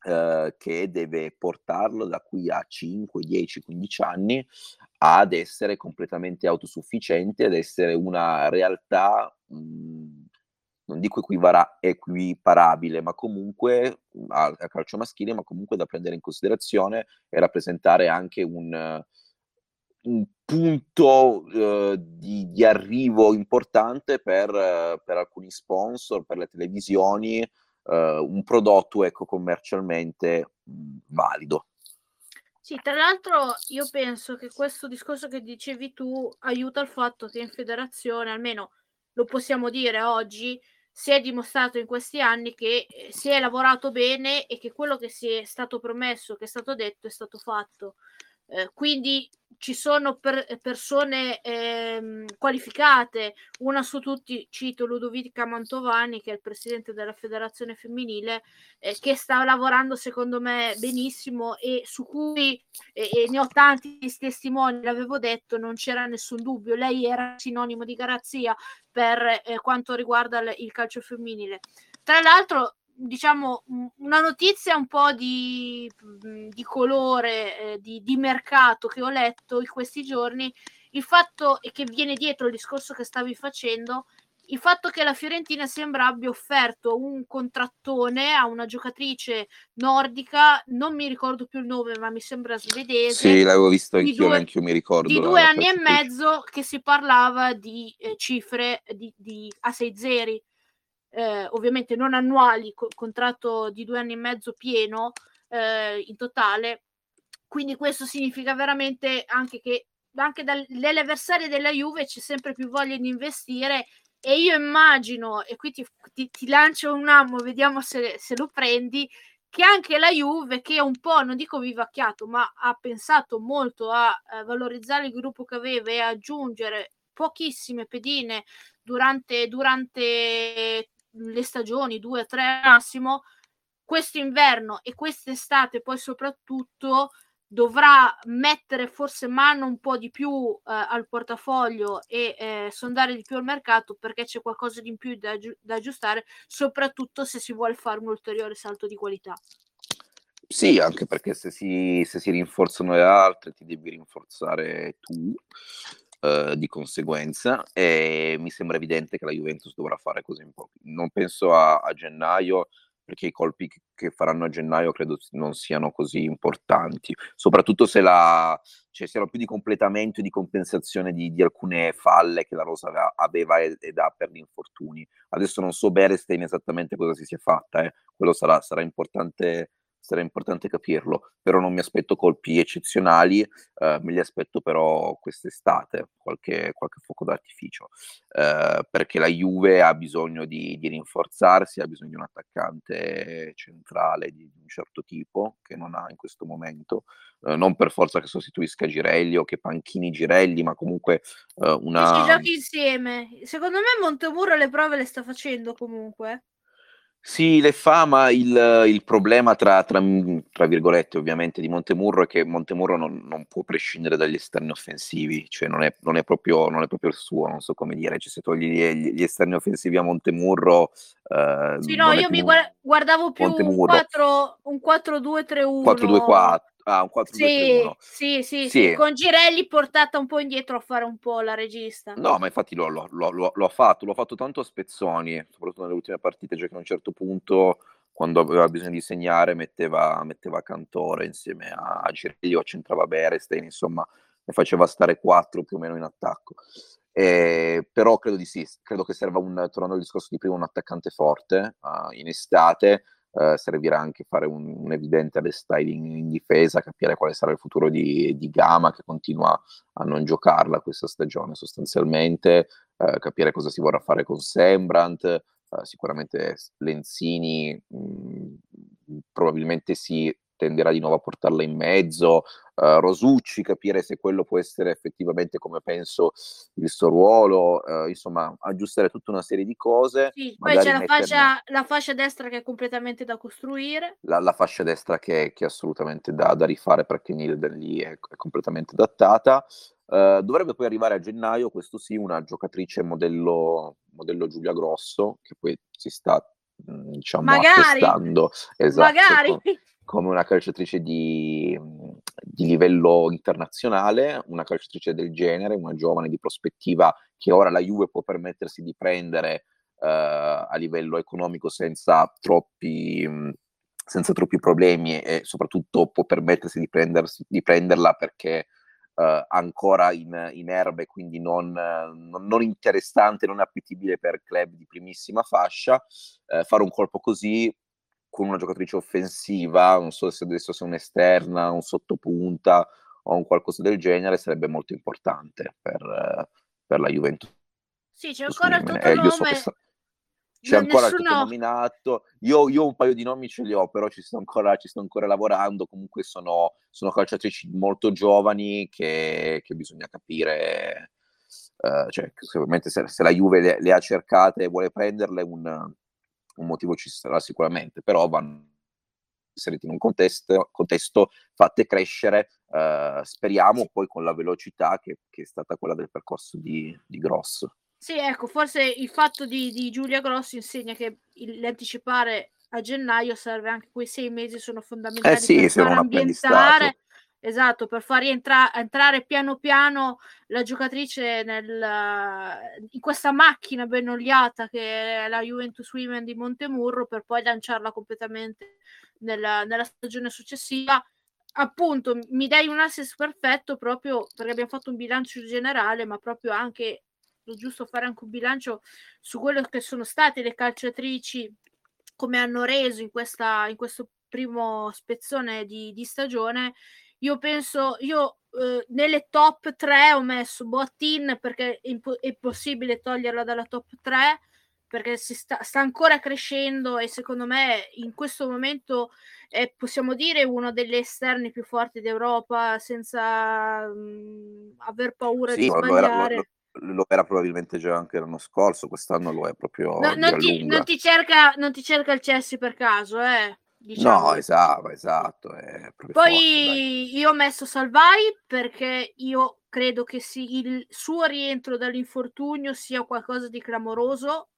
eh, che deve portarlo da qui a 5, 10, 15 anni ad essere completamente autosufficiente, ad essere una realtà mh, non dico equivara- equiparabile, ma comunque al, calcio maschile, ma comunque da prendere in considerazione e rappresentare anche un, un punto uh, di, di, arrivo importante per, per, alcuni sponsor, per le televisioni, uh, un prodotto ecco, commercialmente mh, valido. Sì, tra l'altro io penso che questo discorso che dicevi tu aiuta il fatto che in federazione, almeno lo possiamo dire oggi, si è dimostrato in questi anni che eh, si è lavorato bene e che quello che si è stato promesso, che è stato detto, è stato fatto. Eh, quindi ci sono per, persone eh, qualificate, una su tutti cito Ludovica Mantovani che è il presidente della federazione femminile eh, che sta lavorando secondo me benissimo e su cui e ne ho tanti testimoni, l'avevo detto, non c'era nessun dubbio, lei era sinonimo di garanzia per eh, quanto riguarda il calcio femminile. Tra l'altro diciamo una notizia un po' di, di colore, eh, di, di, mercato che ho letto in questi giorni, il fatto e che viene dietro il discorso che stavi facendo, il fatto che la Fiorentina sembra abbia offerto un contrattone a una giocatrice nordica, non mi ricordo più il nome, ma mi sembra svedese. Sì, l'avevo visto anch'io, due, anch'io mi ricordo. Di due anni e mezzo che si parlava di eh, cifre di, di, a sei zeri eh, ovviamente non annuali, co- contratto di due anni e mezzo pieno eh, in totale. Quindi questo significa veramente anche che anche dalle avversarie della Juve c'è sempre più voglia di investire e io immagino, e qui ti, ti, ti lancio un amo, vediamo se, se, lo prendi, che anche la Juve, che un po', non dico vivacchiato, ma ha pensato molto a, a valorizzare il gruppo che aveva e aggiungere pochissime pedine durante, durante le stagioni, due o tre massimo, quest'inverno e quest'estate poi soprattutto dovrà mettere forse mano un po' di più eh, al portafoglio e eh, sondare di più il mercato perché c'è qualcosa di in più da, da aggiustare, soprattutto se si vuole fare un ulteriore salto di qualità. Sì, anche perché se si, se si rinforzano le altre ti devi rinforzare tu eh, di conseguenza e mi sembra evidente che la Juventus dovrà fare così un po'. Non penso a, a gennaio perché i colpi che faranno a gennaio credo non siano così importanti, soprattutto se la, cioè, siano più di completamento e di compensazione di, di alcune falle che la Rosa aveva, aveva ed ha per gli infortuni. Adesso non so Berestein esattamente cosa si sia fatta, eh. quello sarà, sarà importante sarà importante capirlo, però non mi aspetto colpi eccezionali, eh, me li aspetto però quest'estate, qualche, qualche fuoco d'artificio, eh, perché la Juve ha bisogno di, di, rinforzarsi, ha bisogno di un attaccante centrale di, un certo tipo, che non ha in questo momento, eh, non per forza che sostituisca Girelli o che panchini Girelli, ma comunque eh, una... Si giochi insieme. Secondo me Montemurro le prove le sta facendo comunque. Sì, le fa, ma il, il problema tra, tra, tra, virgolette ovviamente di Montemurro è che Montemurro non, non può prescindere dagli esterni offensivi, cioè non è, non è, proprio, non è proprio il suo, non so come dire, cioè, se togli gli, gli esterni offensivi a Montemurro... Eh, sì, no, io mi guardavo più un, 4, un 4-2-3-1. 4-2-4, Ah, un 4 sì, sì, sì, sì, con Girelli portata un po' indietro a fare un po' la regista. No, ma infatti lo, lo, lo, lo ha fatto, l'ho fatto tanto a spezzoni, soprattutto nelle ultime partite, cioè che a un certo punto, quando aveva bisogno di segnare, metteva, metteva Cantore insieme a Girelli o centrava Berestein, insomma, ne faceva stare quattro più o meno in attacco. Eh, però credo di sì, credo che serva un, tornando al discorso di prima, un attaccante forte uh, in estate, Uh, servirà anche fare un, un evidente restyling in difesa, capire quale sarà il futuro di, di, Gama che continua a non giocarla questa stagione sostanzialmente, uh, capire cosa si vorrà fare con Sembrant, uh, sicuramente Lenzini mh, mm, probabilmente si tenderà di nuovo a portarla in mezzo, uh, Rosucci, capire se quello può essere effettivamente come penso il suo ruolo, uh, insomma aggiustare tutta una serie di cose. Sì, poi c'è la fascia, la fascia, destra che è completamente da costruire. La, la fascia destra che, che, è assolutamente da, da rifare perché lì è, è completamente adattata. Uh, dovrebbe poi arrivare a gennaio, questo sì, una giocatrice modello, modello Giulia Grosso, che poi si sta diciamo magari, attestando esatto, magari. Come una calciatrice di, di, livello internazionale, una calciatrice del genere, una giovane di prospettiva che ora la Juve può permettersi di prendere uh, a livello economico senza troppi, senza troppi problemi e soprattutto può permettersi di, di prenderla perché uh, ancora in, in erbe, quindi non, non, interessante, non appetibile per club di primissima fascia. Uh, fare un colpo così con una giocatrice offensiva, non so se adesso sia un'esterna, un sottopunta o un qualcosa del genere, sarebbe molto importante per, per la Juventus. Sì, c'è ancora tutto eh, nome... so sta... C'è non ancora nessuno... tutto nominato. Io, io, un paio di nomi ce li ho, però ci sto ancora, ci sto ancora lavorando. Comunque sono, sono calciatrici molto giovani che, che bisogna capire. Uh, cioè, sicuramente se, se, la Juve le, le, ha cercate e vuole prenderle, un, un motivo ci sarà sicuramente, però vanno inseriti in un contesto, contesto fatte crescere, eh, speriamo poi con la velocità che, che, è stata quella del percorso di, di Grosso. Sì, ecco, forse il fatto di, di Giulia Grosso insegna che l'anticipare a gennaio serve anche quei sei mesi, sono fondamentali eh sì, per far ambientare Esatto, per far rientrare entrare piano piano la giocatrice nel, in questa macchina ben oliata che è la Juventus Women di Montemurro per poi lanciarla completamente nella, nella stagione successiva. Appunto, mi dai un assist perfetto proprio perché abbiamo fatto un bilancio generale, ma proprio anche giusto fare anche un bilancio su quello che sono state le calciatrici come hanno reso in, questa, in questo primo spezzone di, di stagione io penso, io eh, nelle top 3 ho messo Boattin perché è, impo- è possibile toglierla dalla top 3 perché si sta, sta, ancora crescendo e secondo me in questo momento è, possiamo dire uno degli esterni più forti d'Europa senza mh, mm, aver paura sì, di sbagliare. Lo, lo, lo, era probabilmente già anche l'anno scorso, quest'anno lo è proprio. No, non, ti, non, ti, cerca, non ti cerca il Chelsea per caso, eh? Diciamo. No, esatto, esatto. Poi forte, io ho messo Salvai perché io credo che sì, il suo rientro dall'infortunio sia qualcosa di clamoroso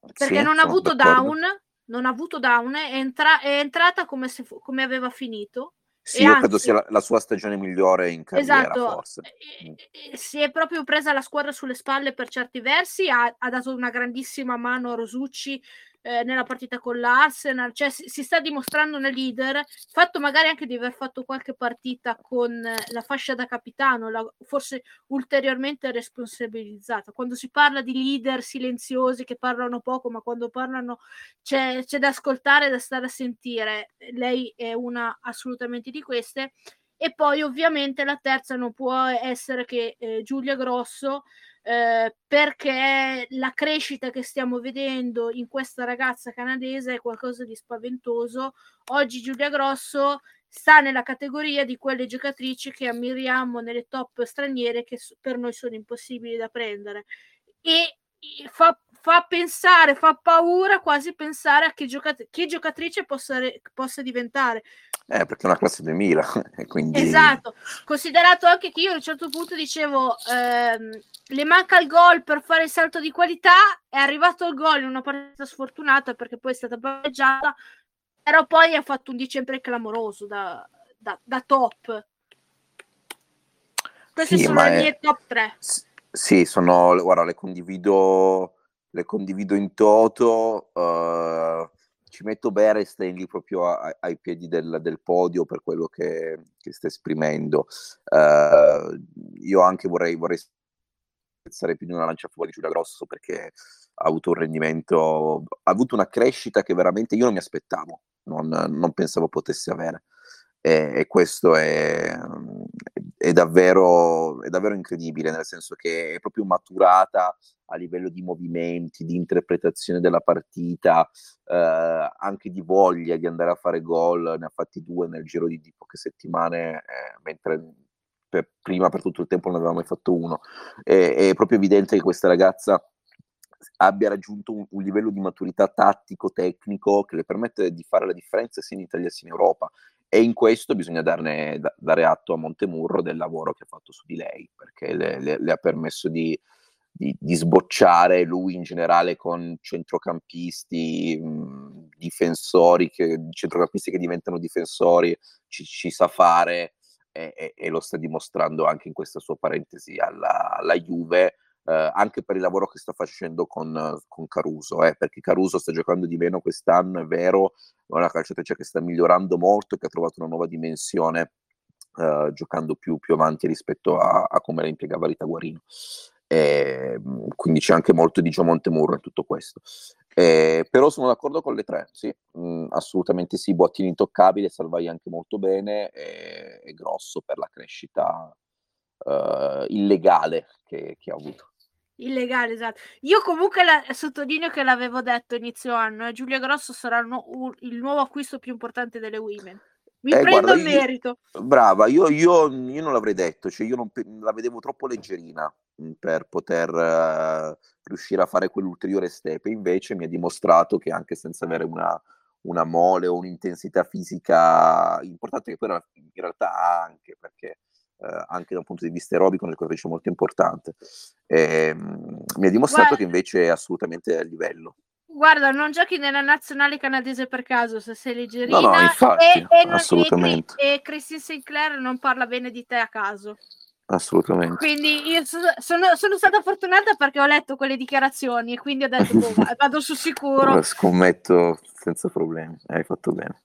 perché sì, non ha avuto down, non ha avuto down, è, entra- è entrata come, se fu- come aveva finito. Sì, io anzi, credo sia la, la, sua stagione migliore in carriera, esatto, forse. Mm. Si è proprio presa la squadra sulle spalle per certi versi, ha, ha dato una grandissima mano a Rosucci eh, nella partita con l'Arsenal, cioè si, si, sta dimostrando una leader, fatto magari anche di aver fatto qualche partita con eh, la fascia da capitano, la, forse ulteriormente responsabilizzata. Quando si parla di leader silenziosi che parlano poco, ma quando parlano c'è, c'è da ascoltare, da stare a sentire, lei è una assolutamente di queste. E poi ovviamente la terza non può essere che eh, Giulia Grosso, eh, perché la crescita che stiamo vedendo in questa ragazza canadese è qualcosa di spaventoso. Oggi Giulia Grosso sta nella categoria di quelle giocatrici che ammiriamo nelle top straniere che per noi sono impossibili da prendere. E fa, fa pensare, fa paura quasi pensare a che, giocat- che giocatrice possa, re- possa diventare. Eh, perché è una classe 2000. Quindi... Esatto, considerato anche che io a un certo punto dicevo ehm, le manca il gol per fare il salto di qualità, è arrivato il gol in una partita sfortunata perché poi è stata pareggiata, però poi ha fatto un dicembre clamoroso da, da, da top. Queste sì, sono le è... mie top 3. S- sì, sono, guarda, le condivido, le condivido in toto. Uh, ci metto Beresten lì proprio a, ai piedi del, del, podio per quello che, che sta esprimendo. Uh, io anche vorrei, vorrei spezzare più di una lancia fuori Giulia Grosso perché ha avuto un rendimento, ha avuto una crescita che veramente io non mi aspettavo, non, non pensavo potesse avere. E, e questo è, è, davvero, è davvero incredibile, nel senso che è proprio maturata a livello di movimenti, di interpretazione della partita, eh, anche di voglia di andare a fare gol, ne ha fatti due nel giro di, di poche settimane, eh, mentre per, prima per tutto il tempo non aveva mai fatto uno. È, è proprio evidente che questa ragazza abbia raggiunto un, un, livello di maturità tattico, tecnico, che le permette di fare la differenza sia in Italia sia in Europa. E in questo bisogna darne, da, dare atto a Montemurro del lavoro che ha fatto su di lei, perché le, le, le ha permesso di, di, di, sbocciare lui in generale con centrocampisti, mh, difensori, che, centrocampisti che diventano difensori, ci, ci sa fare e, e, e, lo sta dimostrando anche in questa sua parentesi alla, alla Juve eh, anche per il lavoro che sta facendo con, con Caruso, eh, perché Caruso sta giocando di meno quest'anno, è vero, è una calciatrice che sta migliorando molto e che ha trovato una nuova dimensione eh, giocando più, più, avanti rispetto a, a come la impiegava Rita Guarino. E, quindi c'è anche molto di Gio Montemurro in tutto questo. Eh, però sono d'accordo con le tre, sì, mh, mm, assolutamente sì, Bottini intoccabile, Salvai anche molto bene, e, è grosso per la crescita uh, illegale che, che ha avuto. Illegale, esatto. Io comunque la, sottolineo che l'avevo detto inizio anno, eh, Giulia Grosso sarà il, nu- il, nuovo acquisto più importante delle women. Mi eh, prendo il merito. Brava, io, io, io, non l'avrei detto, cioè io non, la vedevo troppo leggerina mm, per poter uh, riuscire a fare quell'ulteriore step, invece mi ha dimostrato che anche senza avere una, una mole o un'intensità fisica importante, che poi in realtà ha anche, perché eh, anche da un punto di vista aerobico, nel è molto importante. E, mh, mi ha dimostrato Guarda, che invece è assolutamente a livello. Guarda, non giochi nella nazionale canadese per caso, se sei leggerina. No, no, infatti, e, e assolutamente. E, e Christine Sinclair non parla bene di te a caso. Assolutamente. Quindi io sono, sono, sono, stata fortunata perché ho letto quelle dichiarazioni e quindi ho detto boh, vado sul sicuro. Scommetto senza problemi, hai fatto bene.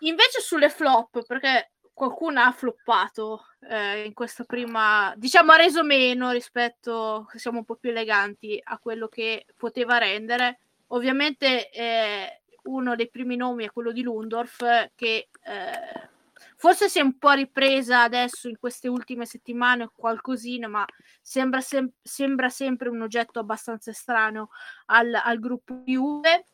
Invece sulle flop, perché qualcuno ha floppato eh, in questa prima, diciamo ha reso meno rispetto, siamo un po' più eleganti, a quello che poteva rendere. Ovviamente eh, uno dei primi nomi è quello di Lundorf che eh, forse si è un po' ripresa adesso in queste ultime settimane qualcosina, ma sembra, sem- sembra sempre un oggetto abbastanza estraneo al, al gruppo Juve.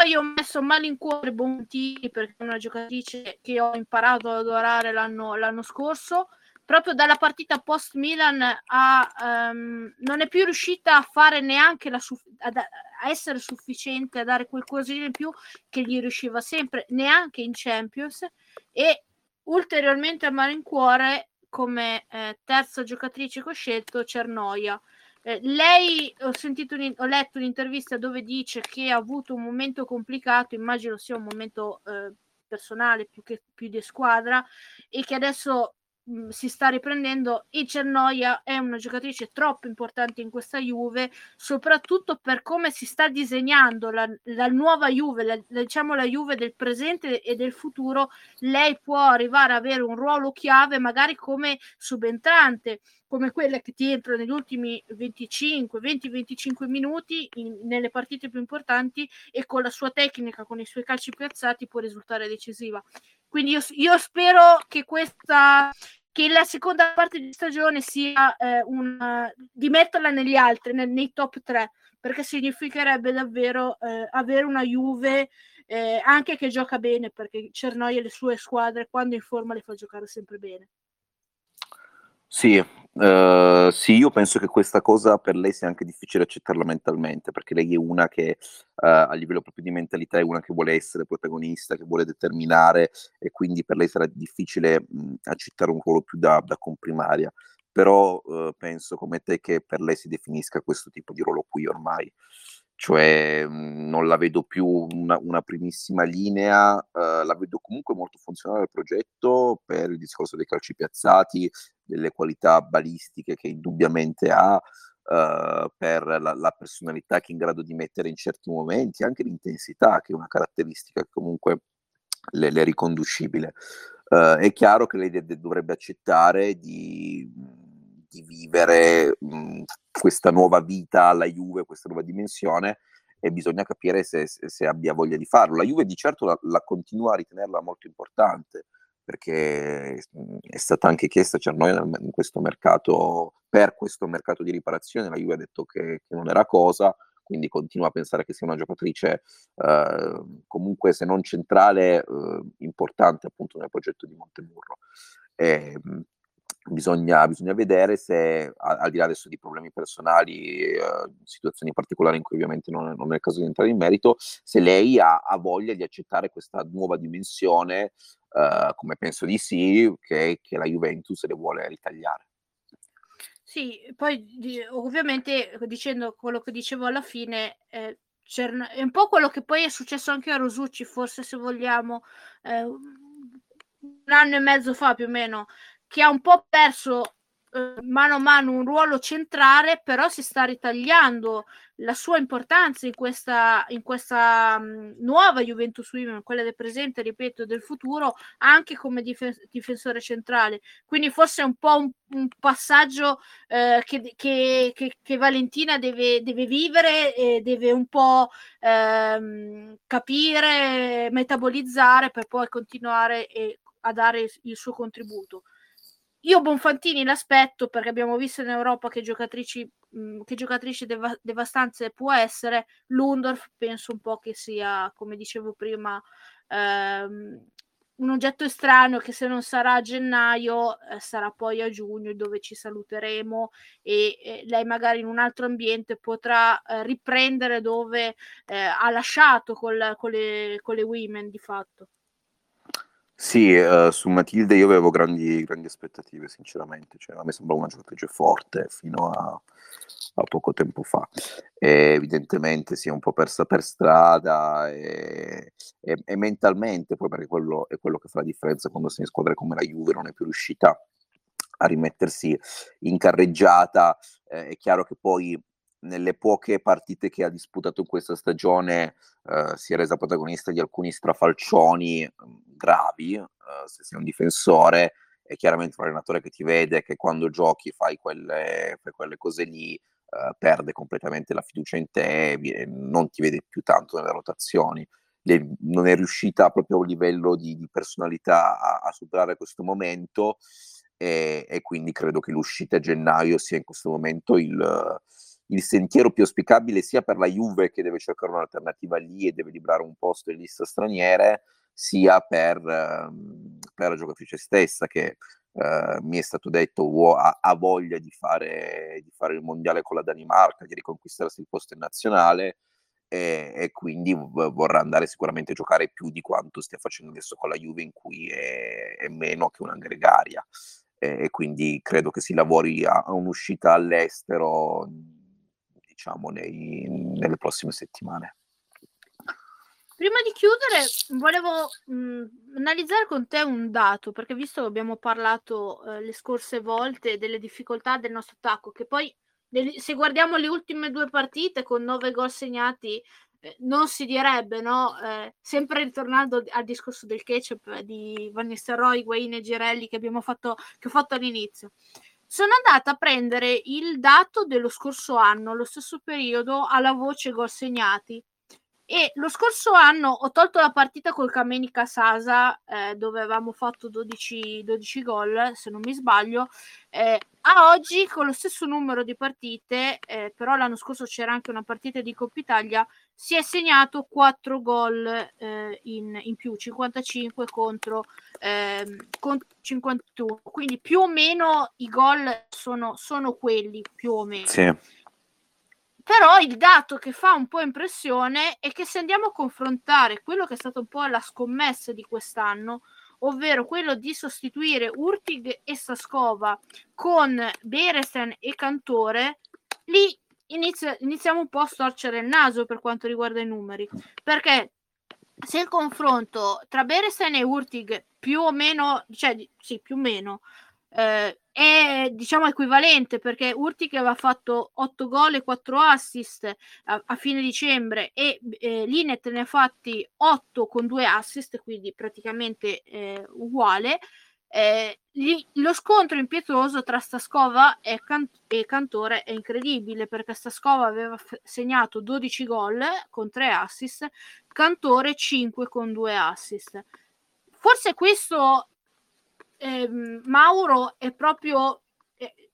Poi ho messo malincuore Bontini perché è una giocatrice che ho imparato ad adorare l'anno, l'anno scorso. Proprio dalla partita post Milan um, non è più riuscita a fare neanche la suff- ad, a essere sufficiente a dare qualcosina in più che gli riusciva sempre, neanche in Champions. E ulteriormente a malincuore come eh, terza giocatrice che ho scelto Cernoia eh, lei ho, sentito ho letto un'intervista dove dice che ha avuto un momento complicato, immagino sia un momento eh, personale più che più di squadra, e che adesso si sta riprendendo. E Cernoia è una giocatrice troppo importante in questa Juve, soprattutto per come si sta disegnando la, la nuova Juve, la, diciamo la Juve del presente e del futuro. Lei può arrivare ad avere un ruolo chiave, magari come subentrante come quelle che ti entrano negli ultimi 25, 20-25 minuti in, nelle partite più importanti e con la sua tecnica, con i suoi calci piazzati può risultare decisiva. Quindi io, io spero che questa che la seconda parte di stagione sia eh, una, di metterla negli altri, nei, nei top 3, perché significherebbe davvero eh, avere una Juve eh, anche che gioca bene, perché Cernoi e le sue squadre quando in forma le fa giocare sempre bene. Sì, uh, sì, io penso che questa cosa per lei sia anche difficile accettarla mentalmente, perché lei è una che uh, a livello proprio di mentalità è una che vuole essere protagonista, che vuole determinare e quindi per lei sarà difficile mh, accettare un ruolo più da, da comprimaria. Però uh, penso come te che per lei si definisca questo tipo di ruolo qui ormai. Cioè mhmm, non la vedo più una, una primissima linea, uh, la vedo comunque molto funzionale al progetto per il discorso dei calci piazzati, delle qualità balistiche che indubbiamente ha, uh, per la, la, personalità che è in grado di mettere in certi momenti, anche l'intensità che è una caratteristica che comunque le, le riconducibile. Uh, è chiaro che lei dovrebbe accettare di di vivere mh, questa nuova vita alla Juve, questa nuova dimensione e bisogna capire se, se, se abbia voglia di farlo. La Juve di certo la, la, continua a ritenerla molto importante perché è stata anche chiesta cioè noi in questo mercato, per questo mercato di riparazione, la Juve ha detto che, che non era cosa, quindi continua a pensare che sia una giocatrice eh, comunque se non centrale eh, importante appunto nel progetto di Montemurro. E, Bisogna, bisogna, vedere se, al di là adesso di problemi personali, eh, situazioni particolari in cui ovviamente non, non, è il caso di entrare in merito, se lei ha, ha voglia di accettare questa nuova dimensione, eh, come penso di sì, che, che, la Juventus le vuole ritagliare. Sì, poi ovviamente dicendo quello che dicevo alla fine, eh, è un po' quello che poi è successo anche a Rosucci, forse se vogliamo, eh, un anno e mezzo fa più o meno, che ha un po' perso eh, mano a mano un ruolo centrale, però si sta ritagliando la sua importanza in questa, in questa mh, nuova Juventus Women, quella del presente, ripeto, del futuro, anche come dif- difensore centrale. Quindi forse è un po' un, un passaggio eh, che, che, che, che, Valentina deve, deve vivere e deve un po' ehm, capire, metabolizzare per poi continuare e, a dare il suo contributo. Io Bonfantini l'aspetto perché abbiamo visto in Europa che giocatrici, mh, mhmm, che giocatrici deva- devastanze può essere. Lundorf penso un po' che sia, come dicevo prima, ehm, un oggetto estraneo che se non sarà a gennaio eh, sarà poi a giugno dove ci saluteremo e eh, lei magari in un altro ambiente potrà eh, riprendere dove eh, ha lasciato col, con, le, con le women di fatto. Sì, ehm, su Matilde io avevo grandi grandi aspettative sinceramente, cioè a me sembrava una giocatrice forte fino a a poco tempo fa. E evidentemente si è un po' persa per strada e e e mentalmente poi perché quello è quello che fa la differenza quando sei in squadre come la Juve, non è più riuscita a rimettersi in carreggiata. Ehm, è chiaro che poi nelle poche partite che ha disputato in questa stagione eh, si è resa protagonista di alcuni strafalcioni mm, gravi, eh, se sei un difensore è chiaramente un allenatore che ti vede che quando giochi fai quelle, fai quelle cose lì, eh, perde completamente la fiducia in te e non ti vede più tanto nelle rotazioni. Le, non è riuscita proprio a livello di, di personalità a, a, superare questo momento e, e, quindi credo che l'uscita a gennaio sia in questo momento il, il sentiero più auspicabile sia per la Juve che deve cercare un'alternativa lì e deve librare un posto in lista straniere, sia per, ehm, per la giocatrice stessa che eh, mi è stato detto ha, ha voglia di fare, di fare, il mondiale con la Danimarca, di riconquistarsi il posto in nazionale e, e quindi vorrà andare sicuramente a giocare più di quanto stia facendo adesso con la Juve in cui è, è meno che una gregaria. E, quindi credo che si lavori a un'uscita all'estero diciamo, nei, nelle prossime settimane. Prima di chiudere, volevo mh, analizzare con te un dato, perché visto che abbiamo parlato eh, le scorse volte delle difficoltà del nostro attacco, che poi se guardiamo le ultime due partite con nove gol segnati, eh, non si direbbe, no? Eh, sempre ritornando al discorso del ketchup di Van Nistelrooy, Wayne e Girelli che abbiamo fatto, che ho fatto all'inizio sono andata a prendere il dato dello scorso anno, lo stesso periodo, alla voce gol segnati. E lo scorso anno ho tolto la partita col Kamenica Sasa, eh, dove avevamo fatto 12, 12, gol, se non mi sbaglio. Eh, a oggi, con lo stesso numero di partite, eh, però l'anno scorso c'era anche una partita di Coppa Italia, si è segnato 4 gol eh, in, in, più, 55 contro, eh, contro, 51. Quindi più o meno i gol sono, sono quelli, più o meno. Sì. Però il dato che fa un po' impressione è che se andiamo a confrontare quello che è stato un po' la scommessa di quest'anno, ovvero quello di sostituire Urtig e Saskova con Beresen e Cantore, lì inizia, iniziamo un po' a storcere il naso per quanto riguarda i numeri, perché se il confronto tra Berestein e Urtig più o meno, cioè sì, più o meno, eh, è diciamo equivalente perché Urtic aveva fatto 8 gol e 4 assist a, a fine dicembre e eh, Linet ne ha fatti 8 con 2 assist, quindi praticamente eh, uguale. Eh, gli, lo scontro impietoso tra Staskova e, Can- e, Cantore è incredibile perché Staskova aveva f- segnato 12 gol con 3 assist, Cantore 5 con 2 assist. Forse questo ehm, Mauro è proprio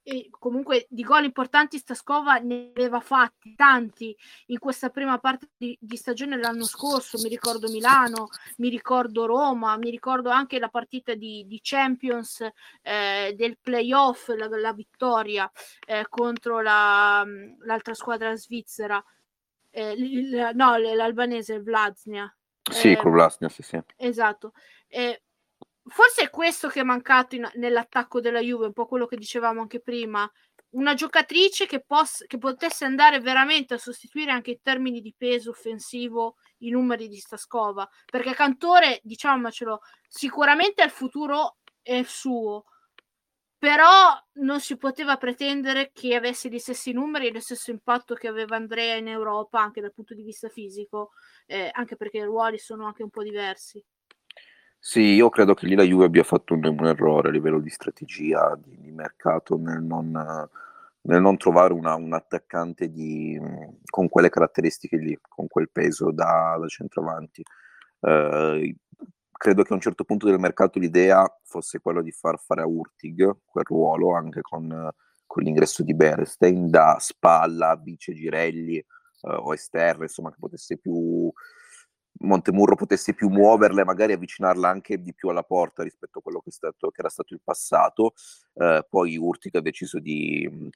e comunque di gol importanti Staskova ne aveva fatti tanti in questa prima parte di, di, stagione l'anno scorso. Mi ricordo Milano, mi ricordo Roma mi ricordo anche la partita di, di Champions eh, del playoff la, la vittoria eh, contro la, l'altra squadra svizzera. Eh, il, no l'albanese Vlasnia sì, con Vlasnia sì, sì. esatto. Eh, forse è questo che è mancato in, nell'attacco della Juve, un po' quello che dicevamo anche prima. Una giocatrice che, poss- che potesse andare veramente a sostituire anche in termini di peso offensivo i numeri di Staskova. Perché Cantore, diciamocelo, sicuramente il futuro è suo, però non si poteva pretendere che avesse gli stessi numeri e lo stesso impatto che aveva Andrea in Europa anche dal punto di vista fisico, eh, anche perché i ruoli sono anche un po' diversi. Sì, io credo che lì la Juve abbia fatto un, un errore a livello di strategia, di, di mercato, nel non, nel non trovare una, un attaccante di, con quelle caratteristiche lì, con quel peso da, da centravanti. Eh, credo che a un certo punto del mercato l'idea fosse quella di far fare a Urtig quel ruolo anche con, con l'ingresso di Berestein da spalla, vice Girelli eh, o esterno, insomma, che potesse più Montemurro potesse più muoverle, magari avvicinarla anche di più alla porta rispetto a quello che, stato, che era stato il passato. Eh, poi Urtica ha deciso di,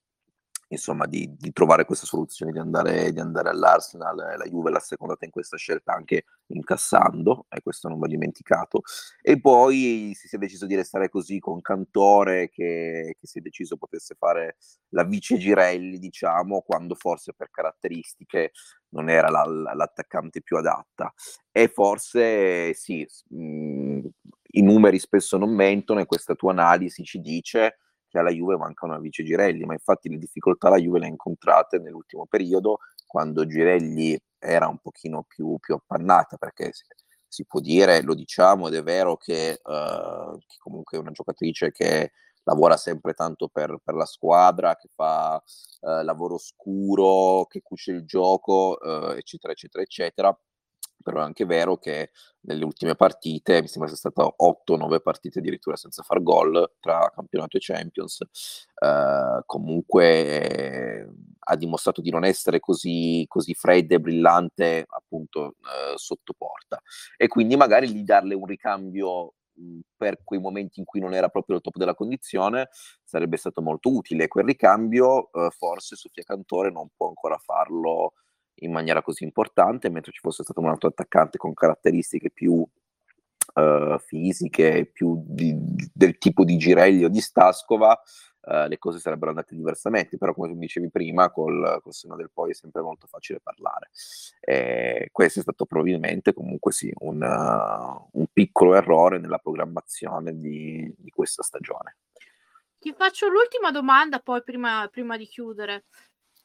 insomma, di, di, trovare questa soluzione di andare, di andare all'Arsenal. La Juve l'ha secondata in questa scelta anche incassando, e questo non va dimenticato. E poi si è deciso di restare così con Cantore, che, che si è deciso potesse fare la vice Girelli, diciamo, quando forse per caratteristiche non era la, la, l'attaccante più adatta. E forse sì, mh, mhmm, i numeri spesso non mentono e questa tua analisi ci dice che alla Juve manca una vice Girelli, ma infatti le difficoltà la Juve le ha incontrate nell'ultimo periodo quando Girelli era un pochino più, più appannata, perché si, si, può dire, lo diciamo ed è vero che, uh, che comunque è una giocatrice che lavora sempre tanto per, per la squadra, che fa uh, lavoro scuro, che cuce il gioco, uh, eccetera, eccetera, eccetera però è anche vero che nelle ultime partite, mi sembra sia stata 8-9 partite addirittura senza far gol tra campionato e Champions, eh, comunque eh, ha dimostrato di non essere così, così fredda e brillante appunto eh, sotto porta. E quindi magari gli darle un ricambio per quei momenti in cui non era proprio il top della condizione sarebbe stato molto utile. Quel ricambio eh, forse Sofia Cantore non può ancora farlo in maniera così importante, mentre ci fosse stato un altro attaccante con caratteristiche più uh, fisiche, più di, del tipo di Girelli o di Stascova, uh, le cose sarebbero andate diversamente, però come tu dicevi prima, col, col seno del poi è sempre molto facile parlare. E questo è stato probabilmente comunque sì, un, uh, un piccolo errore nella programmazione di, di, questa stagione. Ti faccio l'ultima domanda poi prima, prima di chiudere.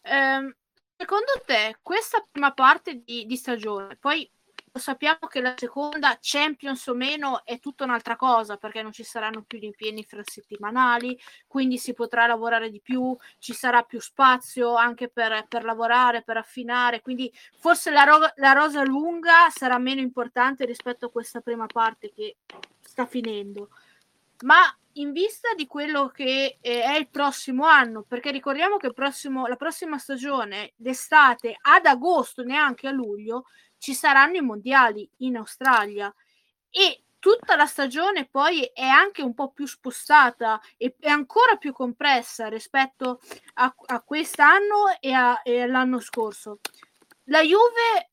Um, Secondo te, questa prima parte di, di stagione, poi lo sappiamo che la seconda, Champions o meno, è tutta un'altra cosa perché non ci saranno più gli impegni infrasettimanali, quindi si potrà lavorare di più, ci sarà più spazio anche per, per lavorare, per affinare, quindi forse la, ro- la rosa lunga sarà meno importante rispetto a questa prima parte che sta finendo. Ma in vista di quello che eh, è il prossimo anno, perché ricordiamo che prossimo, la prossima stagione d'estate ad agosto, neanche a luglio, ci saranno i mondiali in Australia e tutta la stagione poi è anche un po' più spostata e è ancora più compressa rispetto a, a quest'anno e, e all'anno scorso. La Juve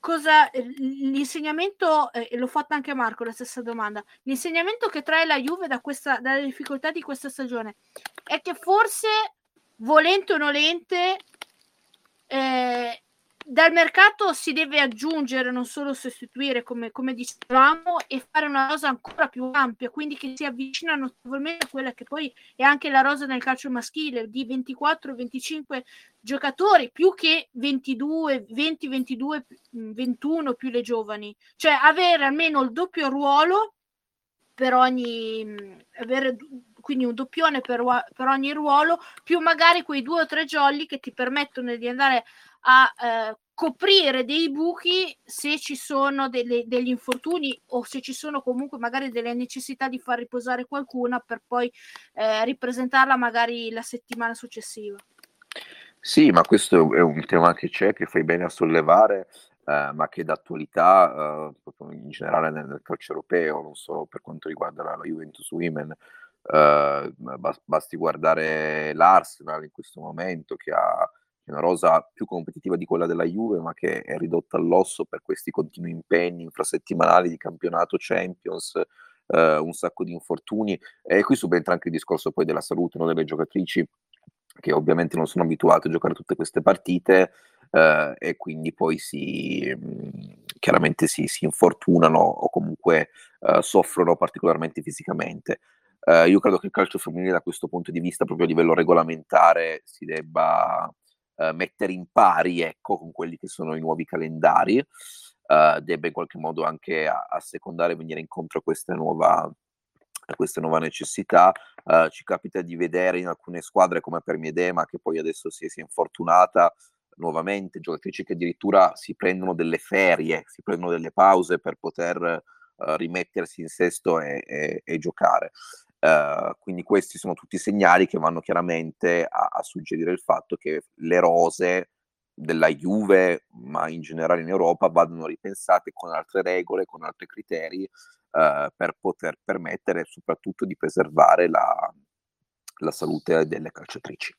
cosa l'insegnamento e eh, l'ho fatto anche a Marco la stessa domanda l'insegnamento che trae la Juve da questa, dalle difficoltà di questa stagione è che forse volente o nolente Eh, dal mercato si deve aggiungere, non solo sostituire, come, come, dicevamo, e fare una rosa ancora più ampia, quindi che si avvicina notevolmente a quella che poi è anche la rosa nel calcio maschile, di 24-25 giocatori, più che 22, 20, 22, 21 più le giovani. Cioè avere almeno il doppio ruolo per ogni... avere quindi un doppione per, per ogni ruolo, più magari quei due o tre jolly che ti permettono di andare a eh, coprire dei buchi se ci sono delle, degli infortuni o se ci sono comunque magari delle necessità di far riposare qualcuna per poi eh, ripresentarla magari la settimana successiva. Sì, ma questo è un tema che c'è, che fai bene a sollevare, eh, ma che d'attualità eh, in generale nel, nel, calcio europeo, non solo per quanto riguarda la, la Juventus Women, eh, basti guardare l'Arsenal in questo momento che ha una rosa più competitiva di quella della Juve, ma che è ridotta all'osso per questi continui impegni infrasettimanali di campionato Champions, eh, un sacco di infortuni. E qui subentra anche il discorso poi della salute no, delle giocatrici, che ovviamente non sono abituate a giocare tutte queste partite. Eh, e quindi poi si mh, chiaramente si, si, infortunano o comunque eh, soffrono particolarmente fisicamente. Uh, io credo che il calcio femminile da questo punto di vista, proprio a livello regolamentare, si debba uh, mettere in pari ecco, con quelli che sono i nuovi calendari, uh, debba in qualche modo anche assecondare e venire incontro a questa nuova, a questa nuova necessità. ci capita di vedere in alcune squadre come per Miedema, che poi adesso si è, si è infortunata, nuovamente giocatrici che addirittura si prendono delle ferie, si prendono delle pause per poter uh, rimettersi in sesto e, e, e giocare. Uh, quindi questi sono tutti segnali che vanno chiaramente a, a, suggerire il fatto che le rose della Juve, ma in generale in Europa, vadano ripensate con altre regole, con altri criteri, uh, per poter permettere soprattutto di preservare la, la salute delle calciatrici.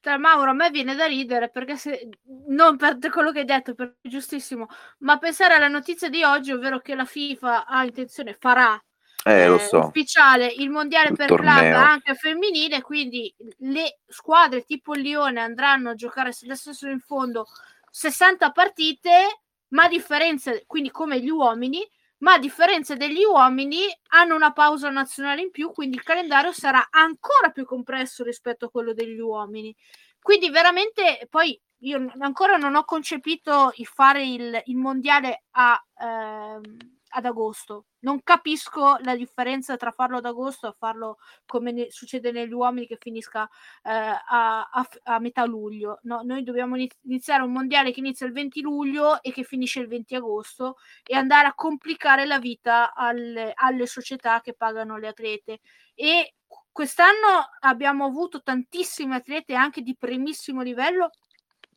Tra Mauro, a me viene da ridere perché se non per quello che hai detto, perché giustissimo, ma pensare alla notizia di oggi, ovvero che la FIFA ha intenzione, farà eh, eh, so. ufficiale il mondiale il per torneo. club anche femminile, quindi le squadre tipo Lione andranno a giocare adesso sono in fondo 60 partite, ma a differenza, quindi come gli uomini, ma a differenza degli uomini hanno una pausa nazionale in più, quindi il calendario sarà ancora più compresso rispetto a quello degli uomini. Quindi veramente poi io ancora non ho concepito il fare il, il mondiale a... Ehm, ad agosto. Non capisco la differenza tra farlo ad agosto e farlo come ne- succede negli uomini che finisca eh, a, a, a, metà luglio. No, noi dobbiamo iniziare un mondiale che inizia il 20 luglio e che finisce il 20 agosto e andare a complicare la vita alle, alle società che pagano le atlete. E quest'anno abbiamo avuto tantissime atlete anche di primissimo livello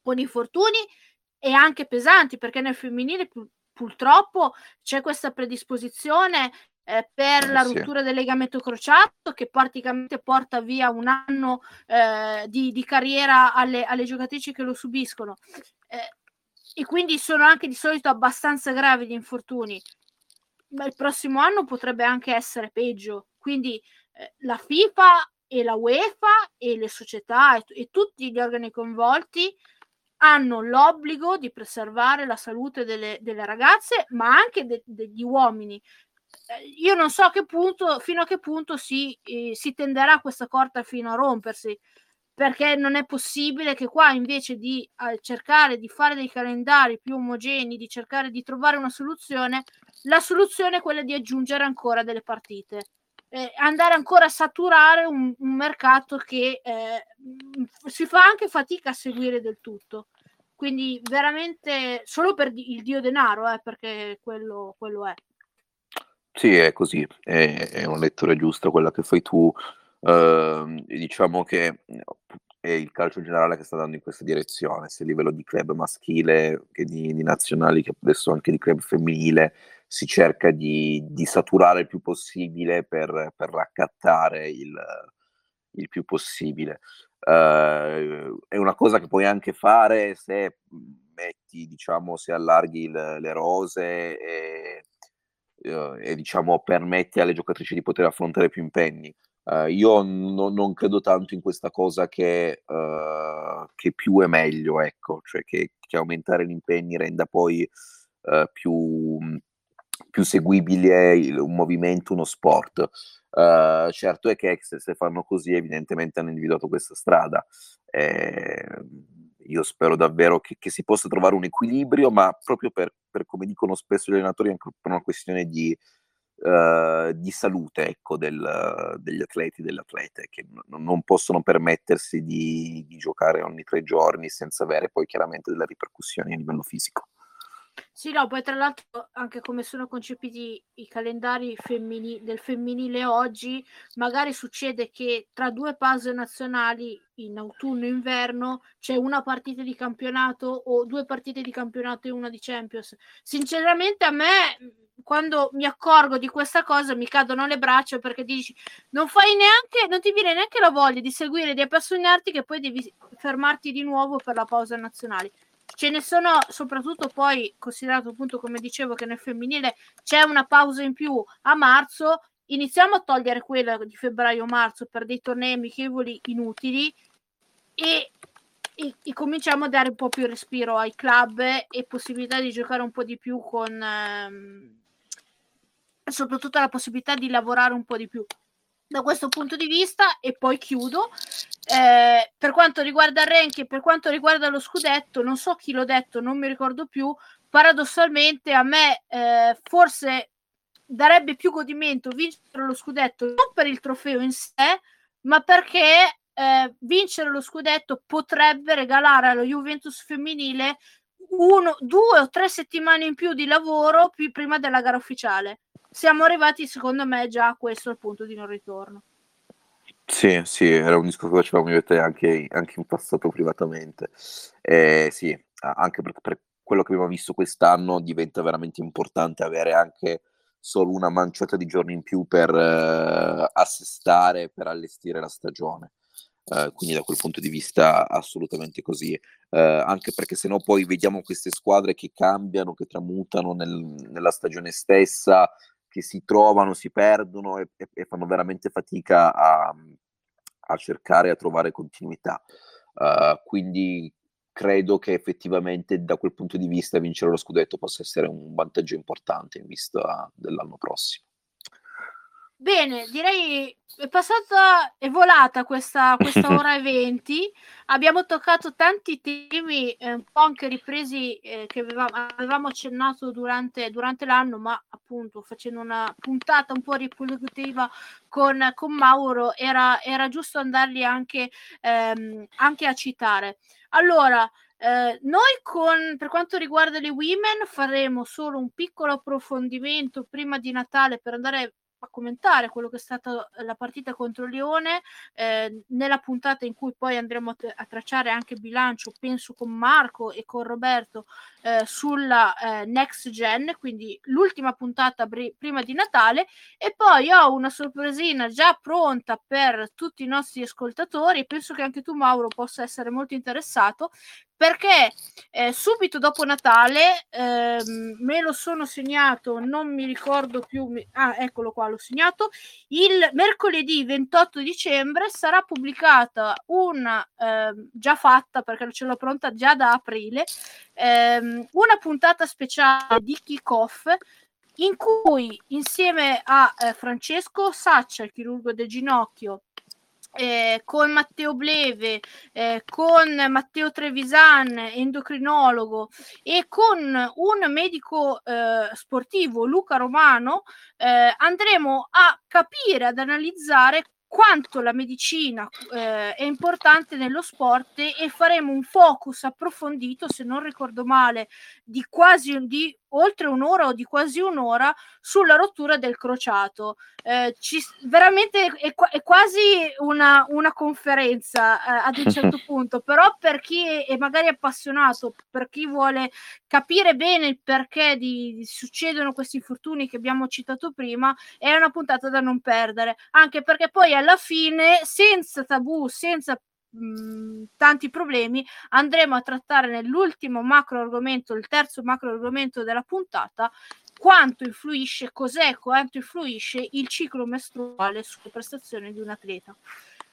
con infortuni e anche pesanti perché nel femminile purtroppo c'è questa predisposizione eh, per eh, la rottura sì. del legamento crociato che praticamente porta via un anno eh, di, di, carriera alle, alle, giocatrici che lo subiscono. Eh, e quindi sono anche di solito abbastanza gravi gli infortuni. Ma il prossimo anno potrebbe anche essere peggio. Quindi eh, la FIFA e la UEFA e le società e, e tutti gli organi coinvolti hanno l'obbligo di preservare la salute delle, delle ragazze, ma anche de, degli uomini. Eh, io non so a che punto, fino a che punto si, eh, si tenderà questa corda fino a rompersi, perché non è possibile che qua invece di eh, cercare di fare dei calendari più omogenei, di cercare di trovare una soluzione, la soluzione è quella di aggiungere ancora delle partite eh, andare ancora a saturare un, un mercato che eh, si fa anche fatica a seguire del tutto. Quindi veramente solo per il dio denaro, eh, perché quello, quello è. Sì, è così, è, è una lettura giusta quella che fai tu. Uh, diciamo che è il calcio generale che sta andando in questa direzione, sia a livello di club maschile che di, di nazionali, che adesso anche di club femminile, si cerca di, di saturare il più possibile per, per raccattare il, il, più possibile. Uh, è una cosa che puoi anche fare se metti, diciamo, se allarghi il, le rose e, uh, e, diciamo, permetti alle giocatrici di poter affrontare più impegni. Uh, io no, non credo tanto in questa cosa che, uh, che più è meglio, ecco, cioè che, che aumentare gli impegni renda poi più, più, seguibile il, un movimento, uno sport. certo è che se, fanno così evidentemente hanno individuato questa strada. Eh, io spero davvero che, che, si possa trovare un equilibrio, ma proprio per, per come dicono spesso gli allenatori, anche per una questione di uh, di salute ecco, del, degli atleti e delle atlete, che n- non possono permettersi di, di giocare ogni tre giorni senza avere poi chiaramente delle ripercussioni a livello fisico. Sì, no, poi tra l'altro anche come sono concepiti i calendari femmini- del femminile oggi, magari succede che tra due pause nazionali in autunno e inverno c'è una partita di campionato o due partite di campionato e una di Champions. Sinceramente a me quando mi accorgo di questa cosa mi cadono le braccia perché dici non fai neanche non ti viene neanche la voglia di seguire di appassionarti che poi devi fermarti di nuovo per la pausa nazionale ce ne sono soprattutto poi considerato appunto come dicevo che nel femminile c'è una pausa in più a marzo. Iniziamo a togliere quella di febbraio-marzo per dei tornei amichevoli inutili e, e, e, cominciamo a dare un po' più respiro ai club e possibilità di giocare un po' di più con ehm, soprattutto la possibilità di lavorare un po' di più. Da questo punto di vista e poi chiudo eh, per quanto riguarda il ranking per quanto riguarda lo scudetto non so chi l'ho detto non mi ricordo più paradossalmente a me eh, forse darebbe più godimento vincere lo scudetto non per il trofeo in sé ma perché eh, vincere lo scudetto potrebbe regalare allo Juventus femminile uno, due o tre settimane in più di lavoro più prima della gara ufficiale siamo arrivati, secondo me, già a questo punto di non ritorno. Sì, sì, era un discorso che facevamo io e te anche, anche in passato privatamente. Eh, sì, anche perché per quello che abbiamo visto quest'anno diventa veramente importante avere anche solo una manciata di giorni in più per eh, assestare, per allestire la stagione. Uh, quindi da quel punto di vista assolutamente così, uh, anche perché se no poi vediamo queste squadre che cambiano, che tramutano nel, nella stagione stessa, che si trovano, si perdono e, e, fanno veramente fatica a, a, cercare, a trovare continuità. Uh, quindi credo che effettivamente da quel punto di vista vincere lo scudetto possa essere un vantaggio importante in vista dell'anno prossimo. Bene, direi è passata, è volata questa, questa ora e venti. Abbiamo toccato tanti temi, eh, un po' anche ripresi eh, che avevamo, avevamo accennato durante, durante, l'anno, ma appunto facendo una puntata un po' ripetitiva con, con Mauro, era, era, giusto andarli anche, ehm, anche a citare. Allora, eh, noi con, per quanto riguarda le women faremo solo un piccolo approfondimento prima di Natale per andare a commentare quello che è stata la partita contro Lione eh, nella puntata in cui poi andremo a, t- a, tracciare anche bilancio penso con Marco e con Roberto eh, sulla eh, next gen quindi l'ultima puntata br- prima di Natale e poi ho una sorpresina già pronta per tutti i nostri ascoltatori penso che anche tu Mauro possa essere molto interessato perché eh, subito dopo Natale ehm, me lo sono segnato, non mi ricordo più, mi, ah eccolo qua, l'ho segnato, il mercoledì 28 dicembre sarà pubblicata una, ehm, già fatta perché ce l'ho pronta già da aprile, ehm, una puntata speciale di kick-off in cui insieme a eh, Francesco Saccia, il chirurgo del ginocchio, eh, con Matteo Bleve, eh, con Matteo Trevisan, endocrinologo, e con un medico eh, sportivo, Luca Romano, eh, andremo a capire, ad analizzare quanto la medicina eh, è importante nello sport e faremo un focus approfondito, se non ricordo male, di quasi di oltre un'ora o di quasi un'ora sulla rottura del crociato. Eh, ci, veramente è, è, quasi una, una conferenza eh, ad un certo punto, però per chi è, è, magari appassionato, per chi vuole capire bene il perché di, di succedono questi infortuni che abbiamo citato prima, è una puntata da non perdere, anche perché poi alla fine, senza tabù, senza mh, tanti problemi, andremo a trattare nell'ultimo macro argomento, il terzo macro argomento della puntata, quanto influisce, cos'è, quanto influisce il ciclo mestruale sulle prestazioni di un atleta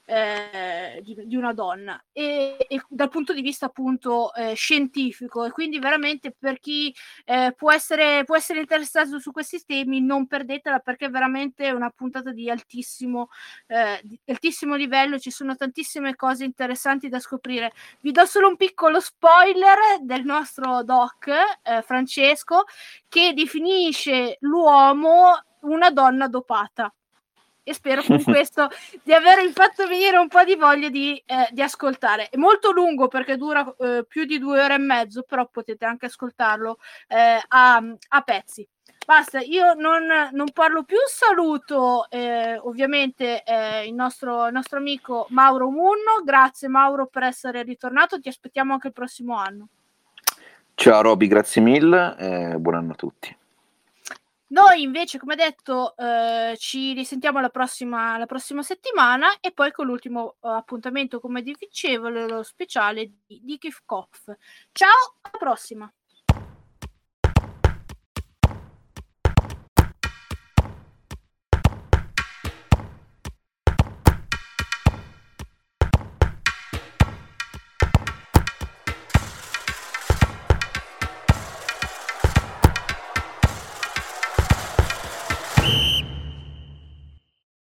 eh, di, di, una donna. E, e, dal punto di vista appunto eh, scientifico e quindi veramente per chi eh, può, essere, può essere interessato su questi temi non perdetela perché è veramente una puntata di altissimo, eh, di altissimo livello. Ci sono tantissime cose interessanti da scoprire. Vi do solo un piccolo spoiler del nostro doc eh, Francesco che definisce l'uomo una donna dopata e spero con questo di avervi fatto venire un po' di voglia di, eh, di ascoltare. È molto lungo perché dura eh, più di due ore e mezzo, però potete anche ascoltarlo eh, a, a, pezzi. Basta, io non, non parlo più, saluto eh, ovviamente eh, il nostro, il nostro amico Mauro Munno, grazie Mauro per essere ritornato, ti aspettiamo anche il prossimo anno. Ciao Roby, grazie mille e buon anno a tutti. Noi invece, come detto, eh, ci risentiamo la prossima, la prossima, settimana e poi con l'ultimo uh, appuntamento, come dicevo, lo speciale di, di Kickoff. Ciao, alla prossima!